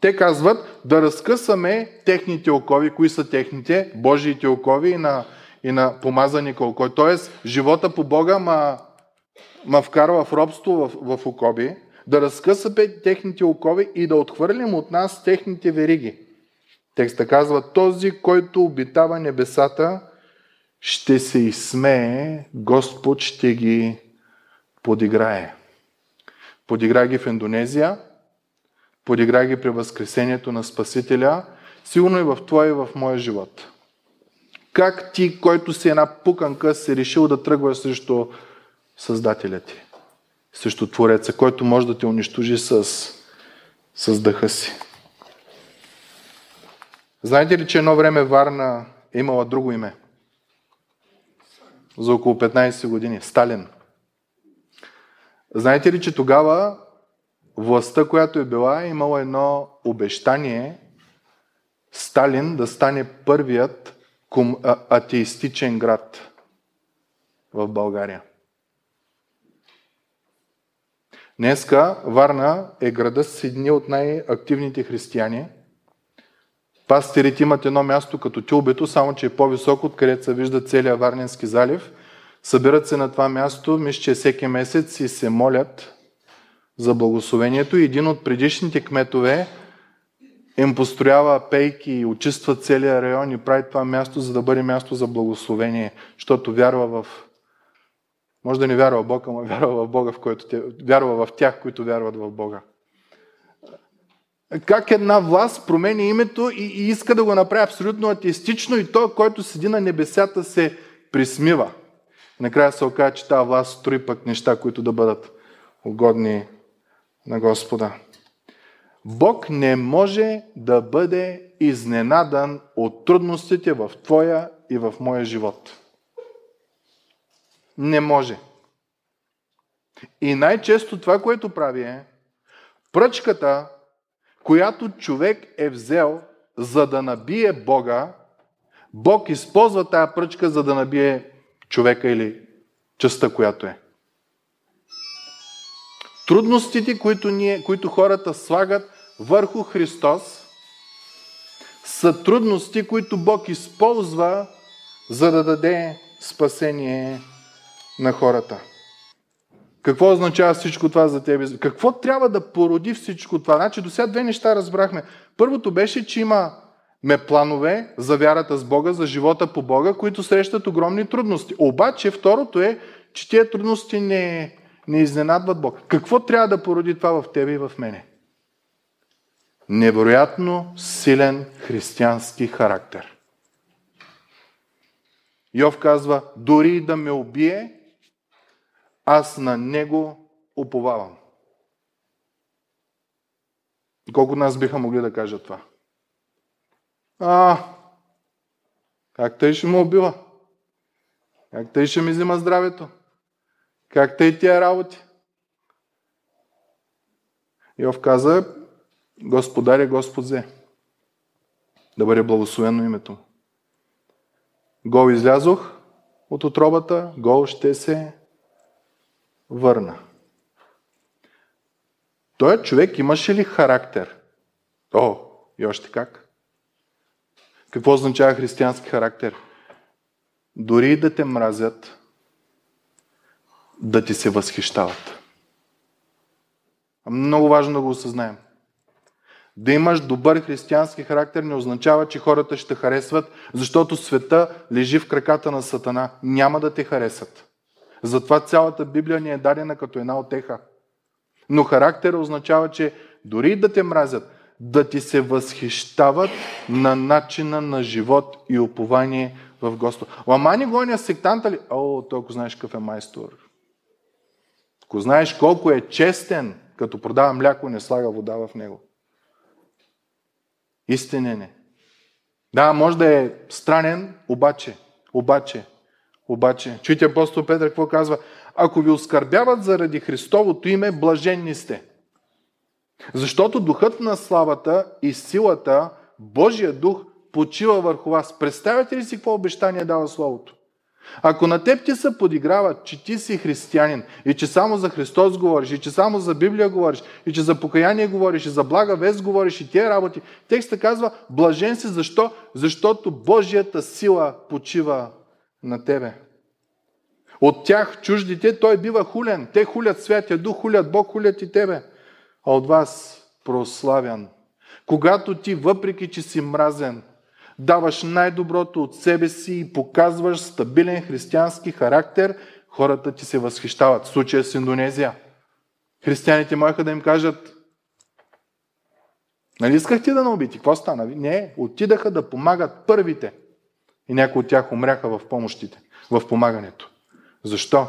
Те казват да разкъсаме техните окови. Кои са техните? Божиите окови и на, и на помазаника окови. Тоест, живота по Бога ма, ма вкарва в робство в, в окови. Да разкъсаме техните окови и да отхвърлим от нас техните вериги. Текста казва, този, който обитава небесата, ще се изсмее, Господ ще ги подиграе. Подигра ги в Индонезия, подигра ги при възкресението на Спасителя, сигурно и в твоя и в моя живот. Как ти, който си една пуканка, си решил да тръгваш срещу Създателя ти, срещу Твореца, който може да те унищожи с, с дъха си. Знаете ли, че едно време Варна е имала друго име? за около 15 години. Сталин. Знаете ли, че тогава властта, която е била, е имала едно обещание Сталин да стане първият атеистичен град в България. Днеска Варна е града с едни от най-активните християни – Пастирите имат едно място като тюлбето, само че е по-високо, откъдето се вижда целият Варненски залив. Събират се на това място, мисля, че всеки месец и се молят за благословението. И един от предишните кметове им построява пейки и очиства целия район и прави това място, за да бъде място за благословение, защото вярва в... Може да не вярва в Бога, но вярва в Бога, в който те... вярва в тях, които вярват в Бога. Как една власт променя името и, и иска да го направи абсолютно атеистично и той, който седи на небесата, се присмива. Накрая се оказа, че тази власт строи пък неща, които да бъдат угодни на Господа. Бог не може да бъде изненадан от трудностите в твоя и в моя живот. Не може. И най-често това, което прави е пръчката, която човек е взел за да набие Бога, Бог използва тая пръчка, за да набие човека или частта, която е. Трудностите, които, ние, които хората слагат върху Христос, са трудности, които Бог използва, за да даде спасение на хората. Какво означава всичко това за тебе? Какво трябва да породи всичко това? Значи до сега две неща разбрахме. Първото беше, че има ме планове за вярата с Бога, за живота по Бога, които срещат огромни трудности. Обаче второто е, че тези трудности не, не изненадват Бог. Какво трябва да породи това в тебе и в мене? Невероятно силен християнски характер. Йов казва, дори да ме убие, аз на него уповавам. Колко нас биха могли да кажат това? А, как тъй ще му убива? Как тъй ще ми взима здравето? Как тъй тия работи? Йов каза, Господаря Господ взе. Да бъде благословено името му. Гол излязох от отробата, гол ще се върна. Той човек имаше ли характер? О, и още как. Какво означава християнски характер? Дори да те мразят, да ти се възхищават. Много важно да го осъзнаем. Да имаш добър християнски характер не означава, че хората ще харесват, защото света лежи в краката на Сатана. Няма да те харесат. Затова цялата Библия ни е дадена като една отеха. Но характер означава, че дори да те мразят, да ти се възхищават на начина на живот и упование в Господ. Ламани гоня сектанта ли? О, толкова знаеш какъв е майстор. Ако знаеш колко е честен, като продава мляко, не слага вода в него. Истинен е. Да, може да е странен, обаче, обаче, обаче. Чуйте апостол Петър какво казва? Ако ви оскърбяват заради Христовото име, блаженни сте. Защото духът на славата и силата, Божия дух, почива върху вас. Представяте ли си какво обещание дава Словото? Ако на теб ти се подиграват, че ти си християнин и че само за Христос говориш, и че само за Библия говориш, и че за покаяние говориш, и за блага вест говориш, и тия работи, текстът казва, блажен си, защо? Защото Божията сила почива на тебе. От тях, чуждите, той бива хулен. Те хулят Святия Дух, хулят Бог, хулят и тебе. А от вас прославян. Когато ти, въпреки че си мразен, даваш най-доброто от себе си и показваш стабилен християнски характер, хората ти се възхищават. В случая с Индонезия. Християните можеха да им кажат Нали исках ти да наубити? Какво стана? Не, отидаха да помагат първите. И някои от тях умряха в помощите, в помагането. Защо?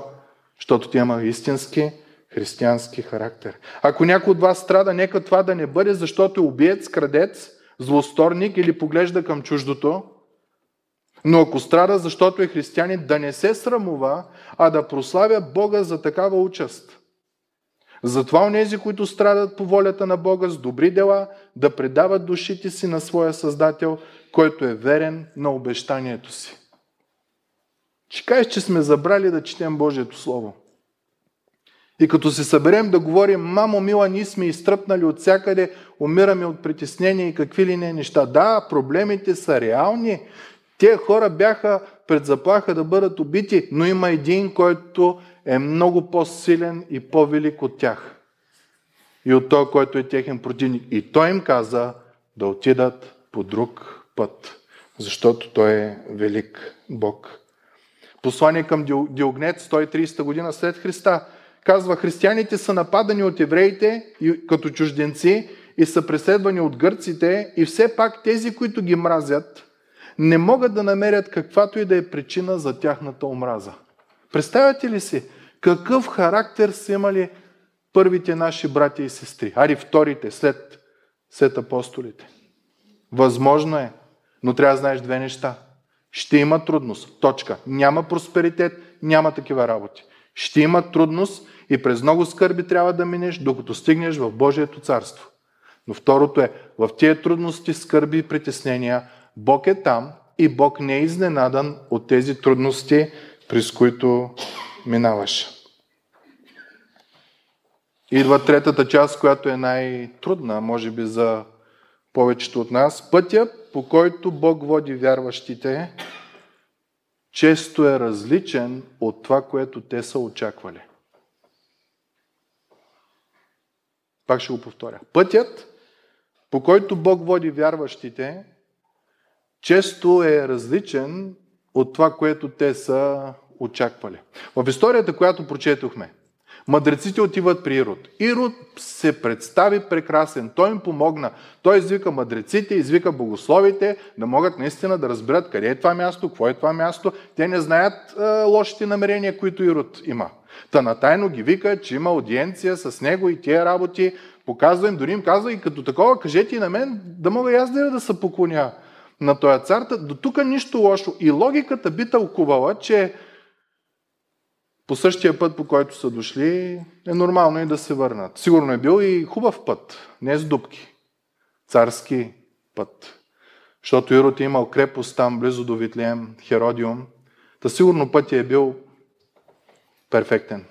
Защото ти има истински християнски характер. Ако някой от вас страда, нека това да не бъде, защото е убиец, крадец, злосторник или поглежда към чуждото, но ако страда, защото е християнин, да не се срамува, а да прославя Бога за такава участ. Затова онези, които страдат по волята на Бога с добри дела, да предават душите си на своя Създател, който е верен на обещанието си. Ще кажеш, че сме забрали да четем Божието Слово. И като се съберем да говорим, мамо мила, ние сме изтръпнали от всякъде, умираме от притеснения и какви ли не неща. Да, проблемите са реални. Те хора бяха пред заплаха да бъдат убити, но има един, който е много по-силен и по-велик от тях. И от той, който е техен противник. И той им каза, да отидат по друг път, защото Той е велик Бог. Послание към Диогнет, 130 година след Христа, казва, християните са нападани от евреите като чужденци и са преследвани от гърците и все пак тези, които ги мразят, не могат да намерят каквато и да е причина за тяхната омраза. Представяте ли си какъв характер са имали първите наши брати и сестри? Ари вторите, след, след апостолите. Възможно е, но трябва да знаеш две неща. Ще има трудност. Точка. Няма просперитет, няма такива работи. Ще има трудност и през много скърби трябва да минеш, докато стигнеш в Божието царство. Но второто е, в тия трудности, скърби и притеснения, Бог е там и Бог не е изненадан от тези трудности, през които минаваш. Идва третата част, която е най-трудна, може би за повечето от нас. Пътя, по който Бог води вярващите, често е различен от това, което те са очаквали. Пак ще го повторя. Пътят, по който Бог води вярващите, често е различен от това, което те са очаквали. В историята, която прочетохме, мъдреците отиват при Ирод. Ирод се представи прекрасен. Той им помогна. Той извика мъдреците, извика богословите, да могат наистина да разберат къде е това място, какво е това място. Те не знаят е, лошите намерения, които Ирод има. Та на тайно ги вика, че има аудиенция с него и тия работи. Показва им, дори им казва и като такова, кажете и на мен, да мога и аз да се поклоня на този цар. До тук нищо лошо. И логиката би тълкувала, че по същия път, по който са дошли, е нормално и да се върнат. Сигурно е бил и хубав път, не с дубки. Царски път. Защото Ирод е имал крепост там, близо до Витлеем, Херодиум. Та сигурно пътя е бил перфектен.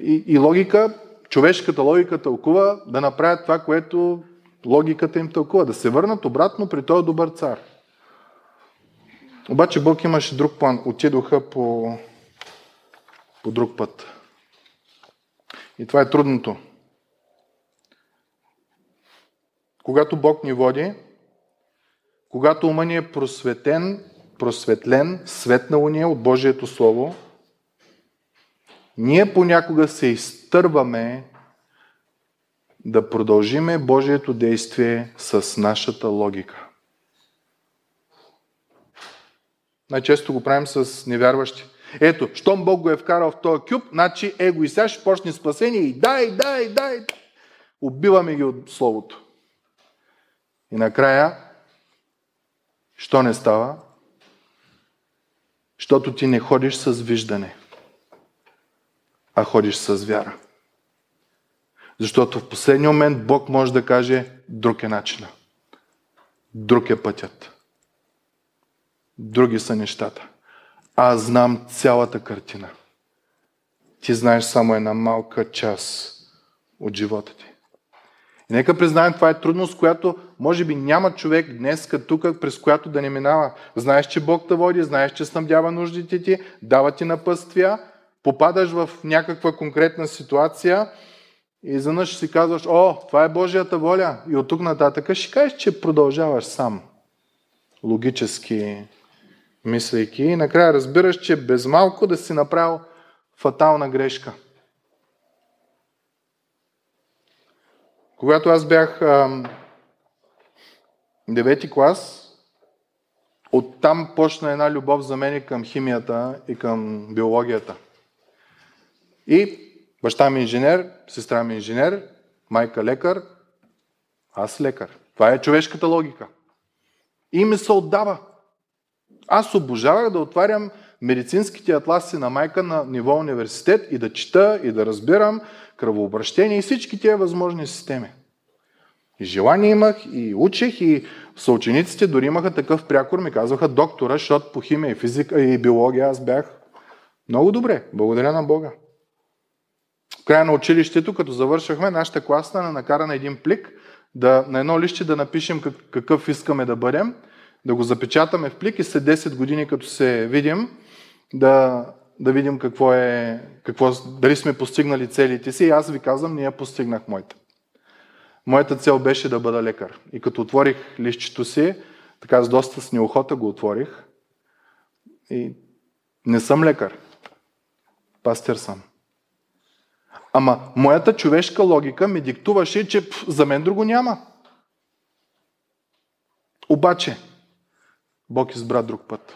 И, и логика, човешката логика тълкува да направят това, което логиката им тълкува. Да се върнат обратно при този добър цар. Обаче Бог имаше друг план. Отидоха по по друг път. И това е трудното. Когато Бог ни води, когато ума ни е просветен, просветлен, светна уния от Божието Слово, ние понякога се изтърваме да продължиме Божието действие с нашата логика. Най-често го правим с невярващи. Ето, щом Бог го е вкарал в този кюб, значи его и сега ще почне спасение и дай, дай, дай. Убиваме ги от Словото. И накрая, що не става? Защото ти не ходиш с виждане, а ходиш с вяра. Защото в последния момент Бог може да каже друг е начина. Друг е пътят. Други са нещата. Аз знам цялата картина. Ти знаеш само една малка част от живота ти. И нека признаем, това е трудност, която може би няма човек днес, тук, през която да не минава. Знаеш, че Бог те води, знаеш, че снабдява нуждите ти, дава ти напъствия, попадаш в някаква конкретна ситуация и изведнъж си казваш, о, това е Божията воля. И от тук нататък ще кажеш, че продължаваш сам. Логически мислейки. И накрая разбираш, че без малко да си направил фатална грешка. Когато аз бях девети клас, оттам почна една любов за мен към химията и към биологията. И баща ми е инженер, сестра ми е инженер, майка лекар, аз лекар. Това е човешката логика. И ми се отдава. Аз обожавах да отварям медицинските атласи на майка на ниво университет и да чета, и да разбирам кръвообращение и всички тия възможни системи. И желание имах, и учех, и съучениците дори имаха такъв прякор, ми казваха доктора, защото по химия и физика и биология аз бях много добре. Благодаря на Бога. В края на училището, като завършахме, нашата класна на накара на един плик, да, на едно лище да напишем какъв искаме да бъдем – да го запечатаме в плик и след 10 години, като се видим, да, да видим какво е, какво, дали сме постигнали целите си. И аз ви казвам, ние постигнах моите. Моята цел беше да бъда лекар. И като отворих лището си, така с доста с неохота го отворих. И не съм лекар. Пастер съм. Ама моята човешка логика ми диктуваше, че пф, за мен друго няма. Обаче, Бог избра друг път.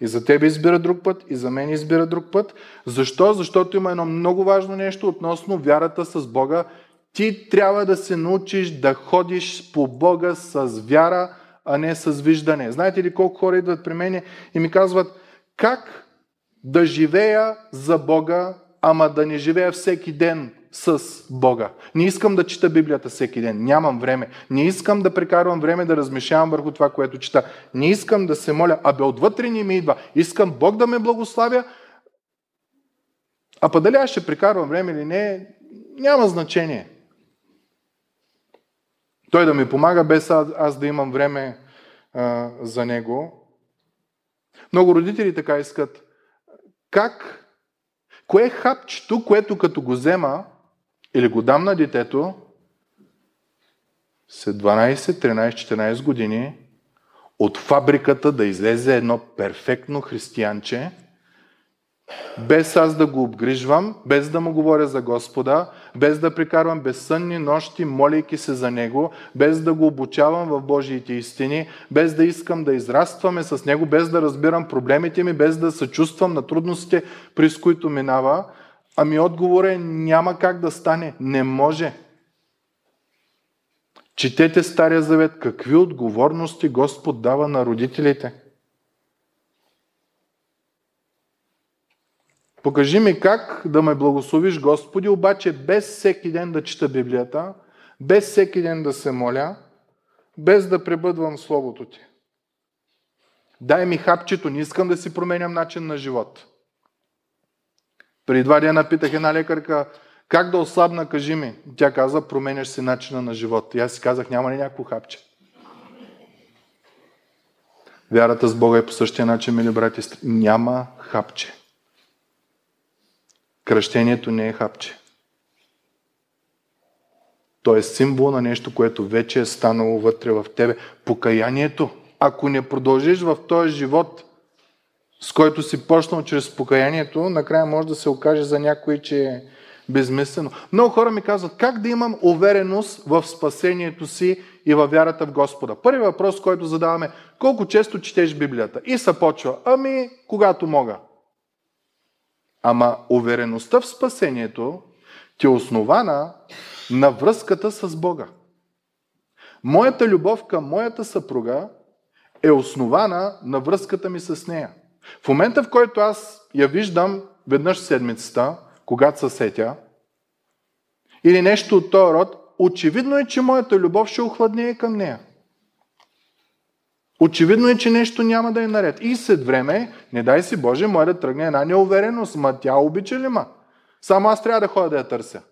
И за тебе избира друг път, и за мен избира друг път. Защо? Защото има едно много важно нещо относно вярата с Бога. Ти трябва да се научиш да ходиш по Бога с вяра, а не с виждане. Знаете ли колко хора идват при мен и ми казват как да живея за Бога, ама да не живея всеки ден с Бога. Не искам да чета Библията всеки ден. Нямам време. Не искам да прекарвам време да размишавам върху това, което чета. Не искам да се моля. Абе, отвътре ни ми идва. Искам Бог да ме благославя. А па дали аз ще прекарвам време или не, няма значение. Той да ми помага без аз да имам време а, за него. Много родители така искат. Как? Кое е хапчето, което като го взема, или го дам на детето, след 12, 13, 14 години, от фабриката да излезе едно перфектно християнче, без аз да го обгрижвам, без да му говоря за Господа, без да прикарвам безсънни нощи, молейки се за Него, без да го обучавам в Божиите истини, без да искам да израстваме с Него, без да разбирам проблемите ми, без да съчувствам на трудностите, през които минава, Ами отговор е няма как да стане. Не може. Четете Стария Завет. Какви отговорности Господ дава на родителите? Покажи ми как да ме благословиш, Господи, обаче без всеки ден да чета Библията, без всеки ден да се моля, без да пребъдвам Словото Ти. Дай ми хапчето, не искам да си променям начин на живот. Преди два дена питах една лекарка, как да ослабна, кажи ми. Тя каза, променяш си начина на живот. И аз си казах, няма ли някакво хапче? Вярата с Бога е по същия начин, мили брати. Няма хапче. Кръщението не е хапче. То е символ на нещо, което вече е станало вътре в тебе. Покаянието. Ако не продължиш в този живот с който си почнал чрез покаянието, накрая може да се окаже за някой, че е безмислено. Много хора ми казват, как да имам увереност в спасението си и във вярата в Господа. Първи въпрос, който задаваме, колко често четеш Библията? И се почва, ами, когато мога. Ама увереността в спасението ти е основана на връзката с Бога. Моята любов към моята съпруга е основана на връзката ми с нея. В момента, в който аз я виждам веднъж седмицата, когато се сетя, или нещо от този род, очевидно е, че моята любов ще охладнее към нея. Очевидно е, че нещо няма да е наред. И след време, не дай си Боже, може да тръгне една неувереност. Ма тя обича ли ма? Само аз трябва да ходя да я търся.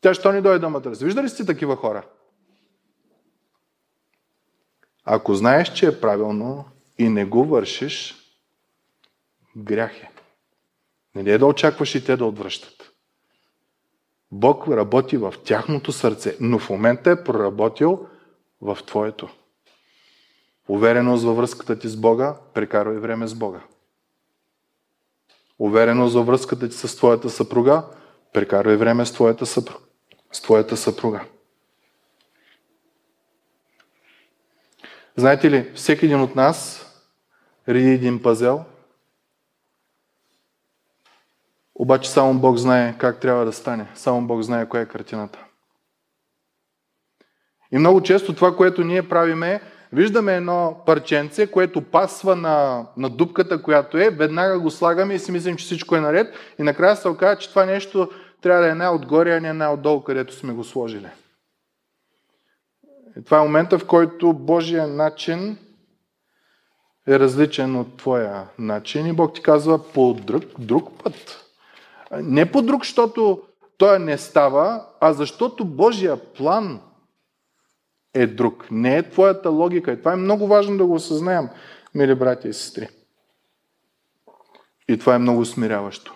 Тя що ни дойде да ме търси? Виждали сте такива хора? Ако знаеш, че е правилно и не го вършиш, грях е. Не е да очакваш и те да отвръщат. Бог работи в тяхното сърце, но в момента е проработил в твоето. Увереност във връзката ти с Бога, прекарвай време с Бога. Увереност във връзката ти с твоята съпруга, прекарвай време с твоята съпруга. С твоята съпруга. Знаете ли, всеки един от нас реди един пазел – Обаче само Бог знае как трябва да стане. Само Бог знае коя е картината. И много често това, което ние правиме, виждаме едно парченце, което пасва на, на дупката, която е, веднага го слагаме и си мислим, че всичко е наред и накрая се оказа, че това нещо трябва да е най-отгоре, а не най-отдолу, където сме го сложили. И това е момента, в който Божия начин е различен от твоя начин и Бог ти казва по друг, друг път. Не по друг, защото той не става, а защото Божия план е друг. Не е твоята логика. И това е много важно да го осъзнаем, мили братя и сестри. И това е много смиряващо.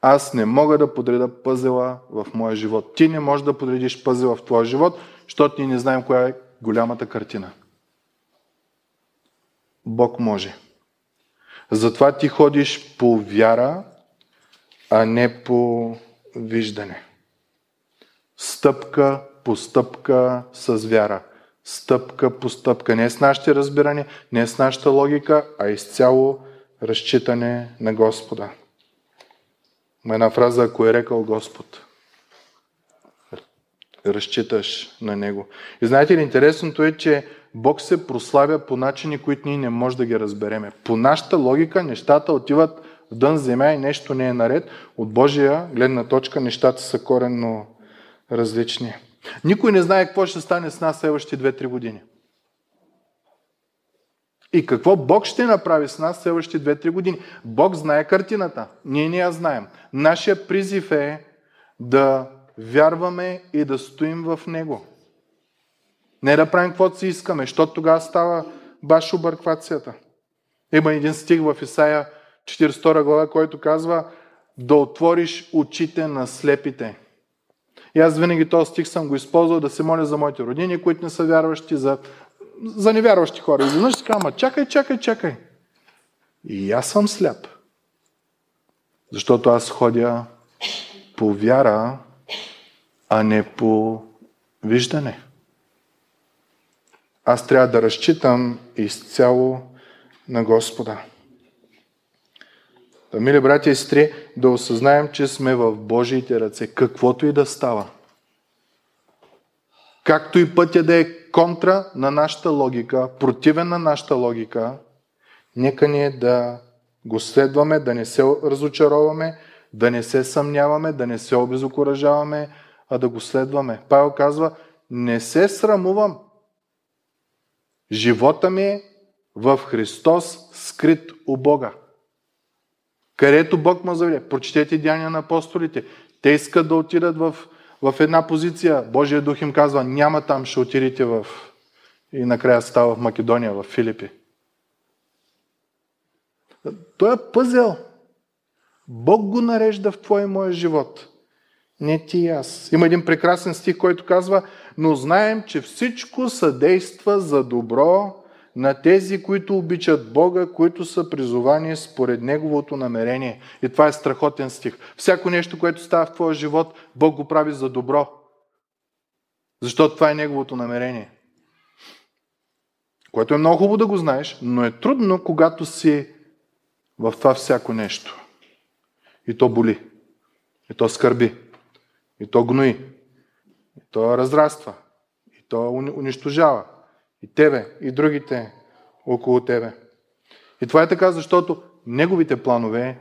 аз не мога да подреда пъзела в моя живот. Ти не можеш да подредиш пъзела в твоя живот, защото ние не знаем коя е голямата картина. Бог може. Затова ти ходиш по вяра, а не по виждане. Стъпка по стъпка с вяра. Стъпка по стъпка. Не с нашите разбиране, не с нашата логика, а изцяло разчитане на Господа. Има една фраза, ако е рекал Господ. Разчиташ на Него. И знаете ли, интересното е, че Бог се прославя по начини, които ние не можем да ги разбереме. По нашата логика нещата отиват в дън земя и нещо не е наред. От Божия гледна точка нещата са коренно различни. Никой не знае какво ще стане с нас следващите 2-3 години. И какво Бог ще направи с нас следващите 2-3 години. Бог знае картината. Ние не я знаем. Нашия призив е да вярваме и да стоим в Него. Не да правим каквото си искаме, защото тогава става баш обърквацията. Има един стих в Исаия 42 глава, който казва да отвориш очите на слепите. И аз винаги този стих съм го използвал да се моля за моите родини, които не са вярващи, за, за невярващи хора. И изведнъж си казвам, чакай, чакай, чакай. И аз съм сляп. Защото аз ходя по вяра, а не по виждане. Аз трябва да разчитам изцяло на Господа. Да, мили братя и сестри, да осъзнаем, че сме в Божиите ръце, каквото и да става. Както и пътя да е контра на нашата логика, противен на нашата логика, нека ние да го следваме, да не се разочароваме, да не се съмняваме, да не се обезокоръжаваме, а да го следваме. Павел казва, не се срамувам. Живота ми е в Христос скрит у Бога. Където Бог му заведе. Прочетете Деяния на апостолите. Те искат да отидат в, в една позиция. Божия дух им казва, няма там, ще отидете в... И накрая става в Македония, в Филипи. Той е пъзел. Бог го нарежда в твоя и моя живот. Не ти и аз. Има един прекрасен стих, който казва, но знаем, че всичко съдейства за добро на тези, които обичат Бога, които са призовани според Неговото намерение. И това е страхотен стих. Всяко нещо, което става в твоя живот, Бог го прави за добро. Защото това е Неговото намерение. Което е много хубаво да го знаеш, но е трудно, когато си в това всяко нещо. И то боли. И то скърби. И то гнои. И то разраства. И то унищожава. И тебе, и другите около тебе. И това е така, защото неговите планове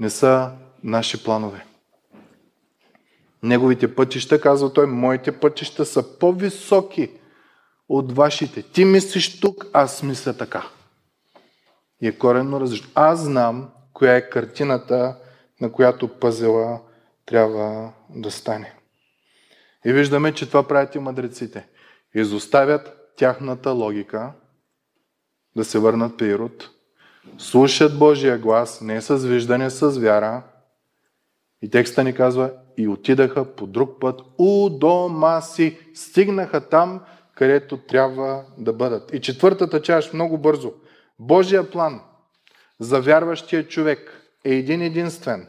не са наши планове. Неговите пътища, казва той, моите пътища са по-високи от вашите. Ти мислиш тук, аз мисля така. И е коренно различно. Аз знам коя е картината, на която пъзела трябва да стане. И виждаме, че това правят и мъдреците. Изоставят тяхната логика, да се върнат при Ирод, слушат Божия глас, не с виждане, с вяра. И текста ни казва, и отидаха по друг път у дома си. Стигнаха там, където трябва да бъдат. И четвъртата част, много бързо. Божия план за вярващия човек е един единствен.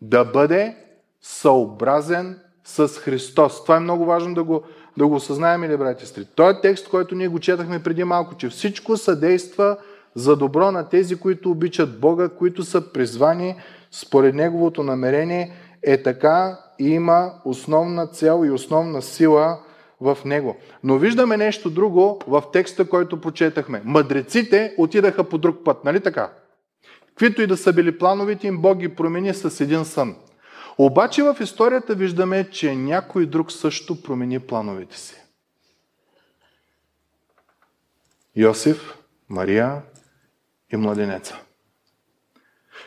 Да бъде съобразен с Христос. Това е много важно да го да го осъзнаем или, брати сестри? Той е текст, който ние го четахме преди малко, че всичко съдейства за добро на тези, които обичат Бога, които са призвани според Неговото намерение, е така и има основна цел и основна сила в Него. Но виждаме нещо друго в текста, който прочетахме. Мъдреците отидаха по друг път, нали така? Каквито и да са били плановите им, Бог ги промени с един сън. Обаче в историята виждаме, че някой друг също промени плановете си. Йосиф, Мария и младенеца.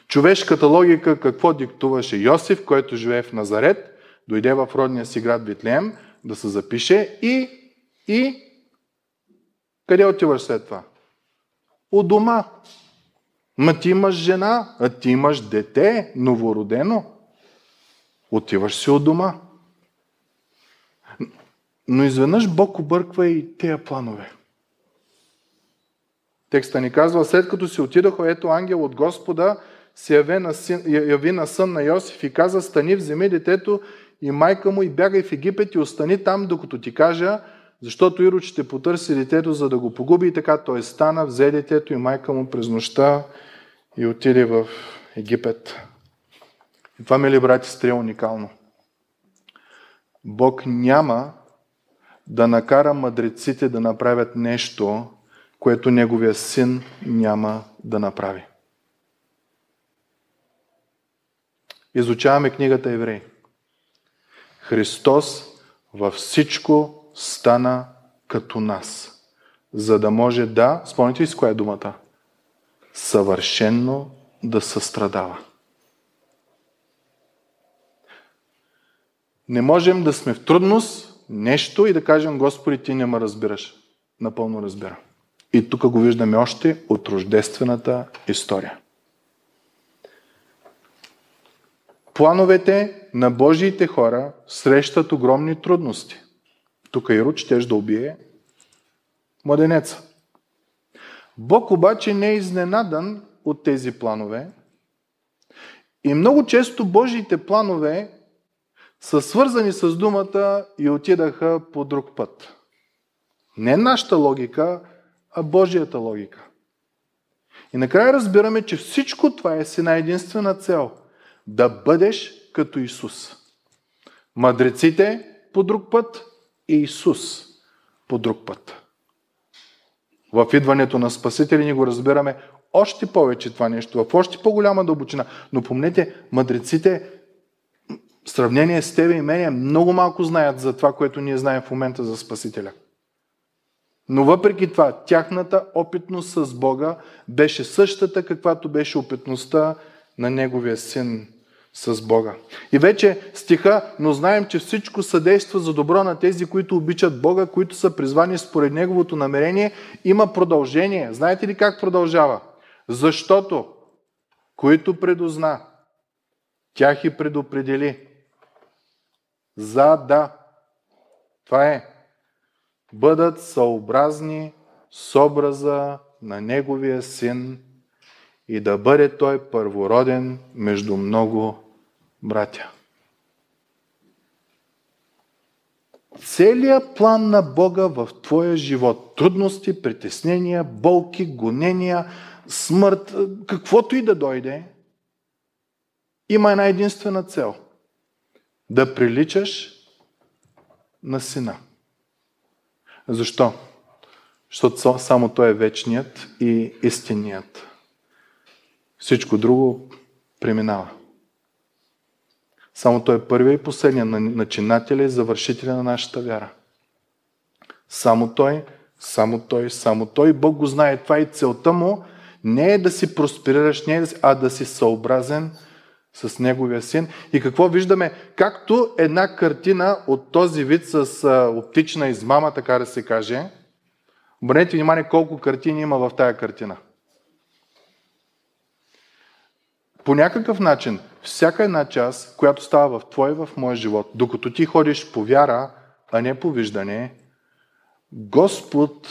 Човешката логика какво диктуваше Йосиф, който живее в Назарет, дойде в родния си град Битлеем да се запише и, и къде отиваш след това? У дома. Ма ти имаш жена, а ти имаш дете, новородено. Отиваш си от дома. Но изведнъж Бог обърква и тези планове. Текста ни казва, след като си отидоха, ето ангел от Господа се яви на, син, яви на сън на Йосиф и каза, стани, вземи детето и майка му и бягай в Египет и остани там, докато ти кажа, защото Ирод ще потърси детето, за да го погуби. И така той стана, взе детето и майка му през нощта и отиде в Египет. И това, мили брати, стрия уникално. Бог няма да накара мъдреците да направят нещо, което неговия син няма да направи. Изучаваме книгата Еврей. Христос във всичко стана като нас, за да може да, спомните ли с коя е думата? Съвършенно да състрадава. Не можем да сме в трудност, нещо и да кажем, Господи, ти не ме разбираш. Напълно разбира. И тук го виждаме още от рождествената история. Плановете на Божиите хора срещат огромни трудности. Тук Ирод щеш да убие младенеца. Бог обаче не е изненадан от тези планове. И много често Божиите планове са свързани с думата и отидаха по друг път. Не нашата логика, а Божията логика. И накрая разбираме, че всичко това е с една единствена цел – да бъдеш като Исус. Мъдреците по друг път и Исус по друг път. В идването на Спасители ни го разбираме още повече това нещо, в още по-голяма дълбочина. Но помнете, мъдреците в сравнение с тебе и мене много малко знаят за това, което ние знаем в момента за Спасителя. Но въпреки това, тяхната опитност с Бога беше същата, каквато беше опитността на Неговия син с Бога. И вече стиха, но знаем, че всичко съдейства за добро на тези, които обичат Бога, които са призвани според Неговото намерение. Има продължение. Знаете ли как продължава? Защото, които предозна, тях и предопредели. За да. Това е. Бъдат съобразни с образа на Неговия син и да бъде той първороден между много братя. Целият план на Бога в твоя живот, трудности, притеснения, болки, гонения, смърт, каквото и да дойде, има една единствена цел. Да приличаш на сина. Защо? Защото само той е вечният и истинният. Всичко друго преминава. Само Той е първият и последният начинателя и завършителя на нашата вяра. Само Той, само Той, само Той. Бог го знае. Това и целта му не е да си просперираш, не е да си, а да си съобразен с Неговия син. И какво виждаме? Както една картина от този вид с оптична измама, така да се каже. Обърнете внимание колко картини има в тая картина. По някакъв начин, всяка една част, която става в твой в моя живот, докато ти ходиш по вяра, а не по виждане, Господ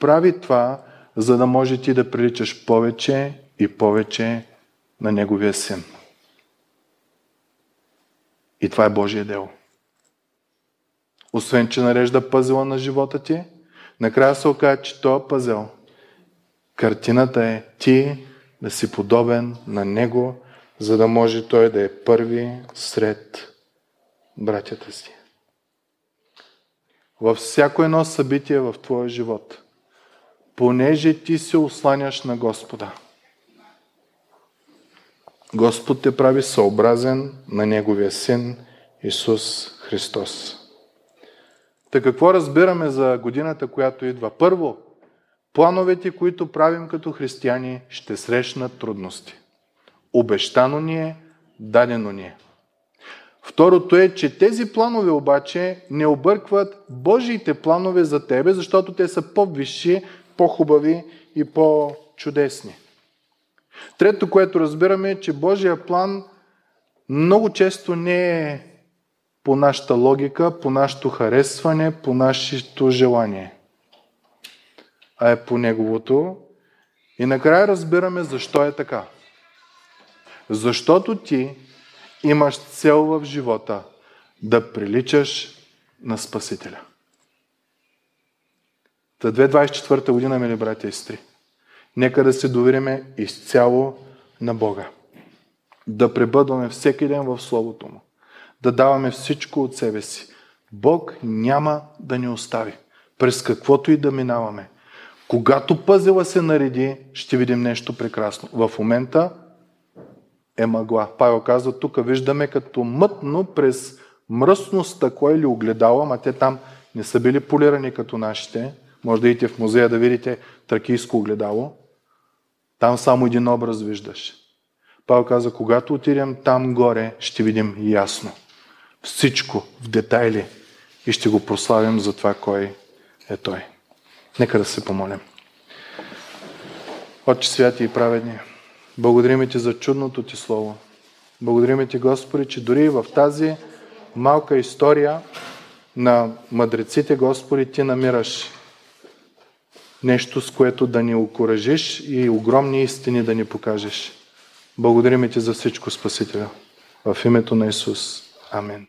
прави това, за да може ти да приличаш повече и повече на Неговия син. И това е Божие дело. Освен, че нарежда пъзела на живота ти, накрая се окаже, че този пъзел, картината е ти да си подобен на Него, за да може Той да е първи сред братята си. Във всяко едно събитие в твоя живот, понеже ти се осланяш на Господа, Господ те прави съобразен на Неговия Син Исус Христос. Та какво разбираме за годината, която идва? Първо, Плановете, които правим като християни, ще срещнат трудности. Обещано ни е, дадено ни е. Второто е, че тези планове обаче не объркват Божиите планове за тебе, защото те са по-висши, по-хубави и по-чудесни. Трето, което разбираме е, че Божия план много често не е по нашата логика, по нашето харесване, по нашето желание, а е по Неговото. И накрая разбираме защо е така. Защото ти имаш цел в живота да приличаш на Спасителя. За 2024 година, мили братя и сестри, нека да се довериме изцяло на Бога. Да пребъдваме всеки ден в Словото Му. Да даваме всичко от себе си. Бог няма да ни остави. През каквото и да минаваме. Когато пъзела се нареди, ще видим нещо прекрасно. В момента е мъгла. Павел казва, тук виждаме като мътно през мръсно стъкло или огледало, ама те там не са били полирани като нашите. Може да идете в музея да видите тракийско огледало. Там само един образ виждаш. Павел каза, когато отидем там горе, ще видим ясно. Всичко в детайли и ще го прославим за това, кой е Той. Нека да се помолим. Отче святи и праведни, благодарим Ти за чудното Ти Слово. Благодарим Ти, Господи, че дори в тази малка история на мъдреците, Господи, Ти намираш нещо, с което да ни окоръжиш и огромни истини да ни покажеш. Благодарим Ти за всичко, Спасителя. В името на Исус. Амин.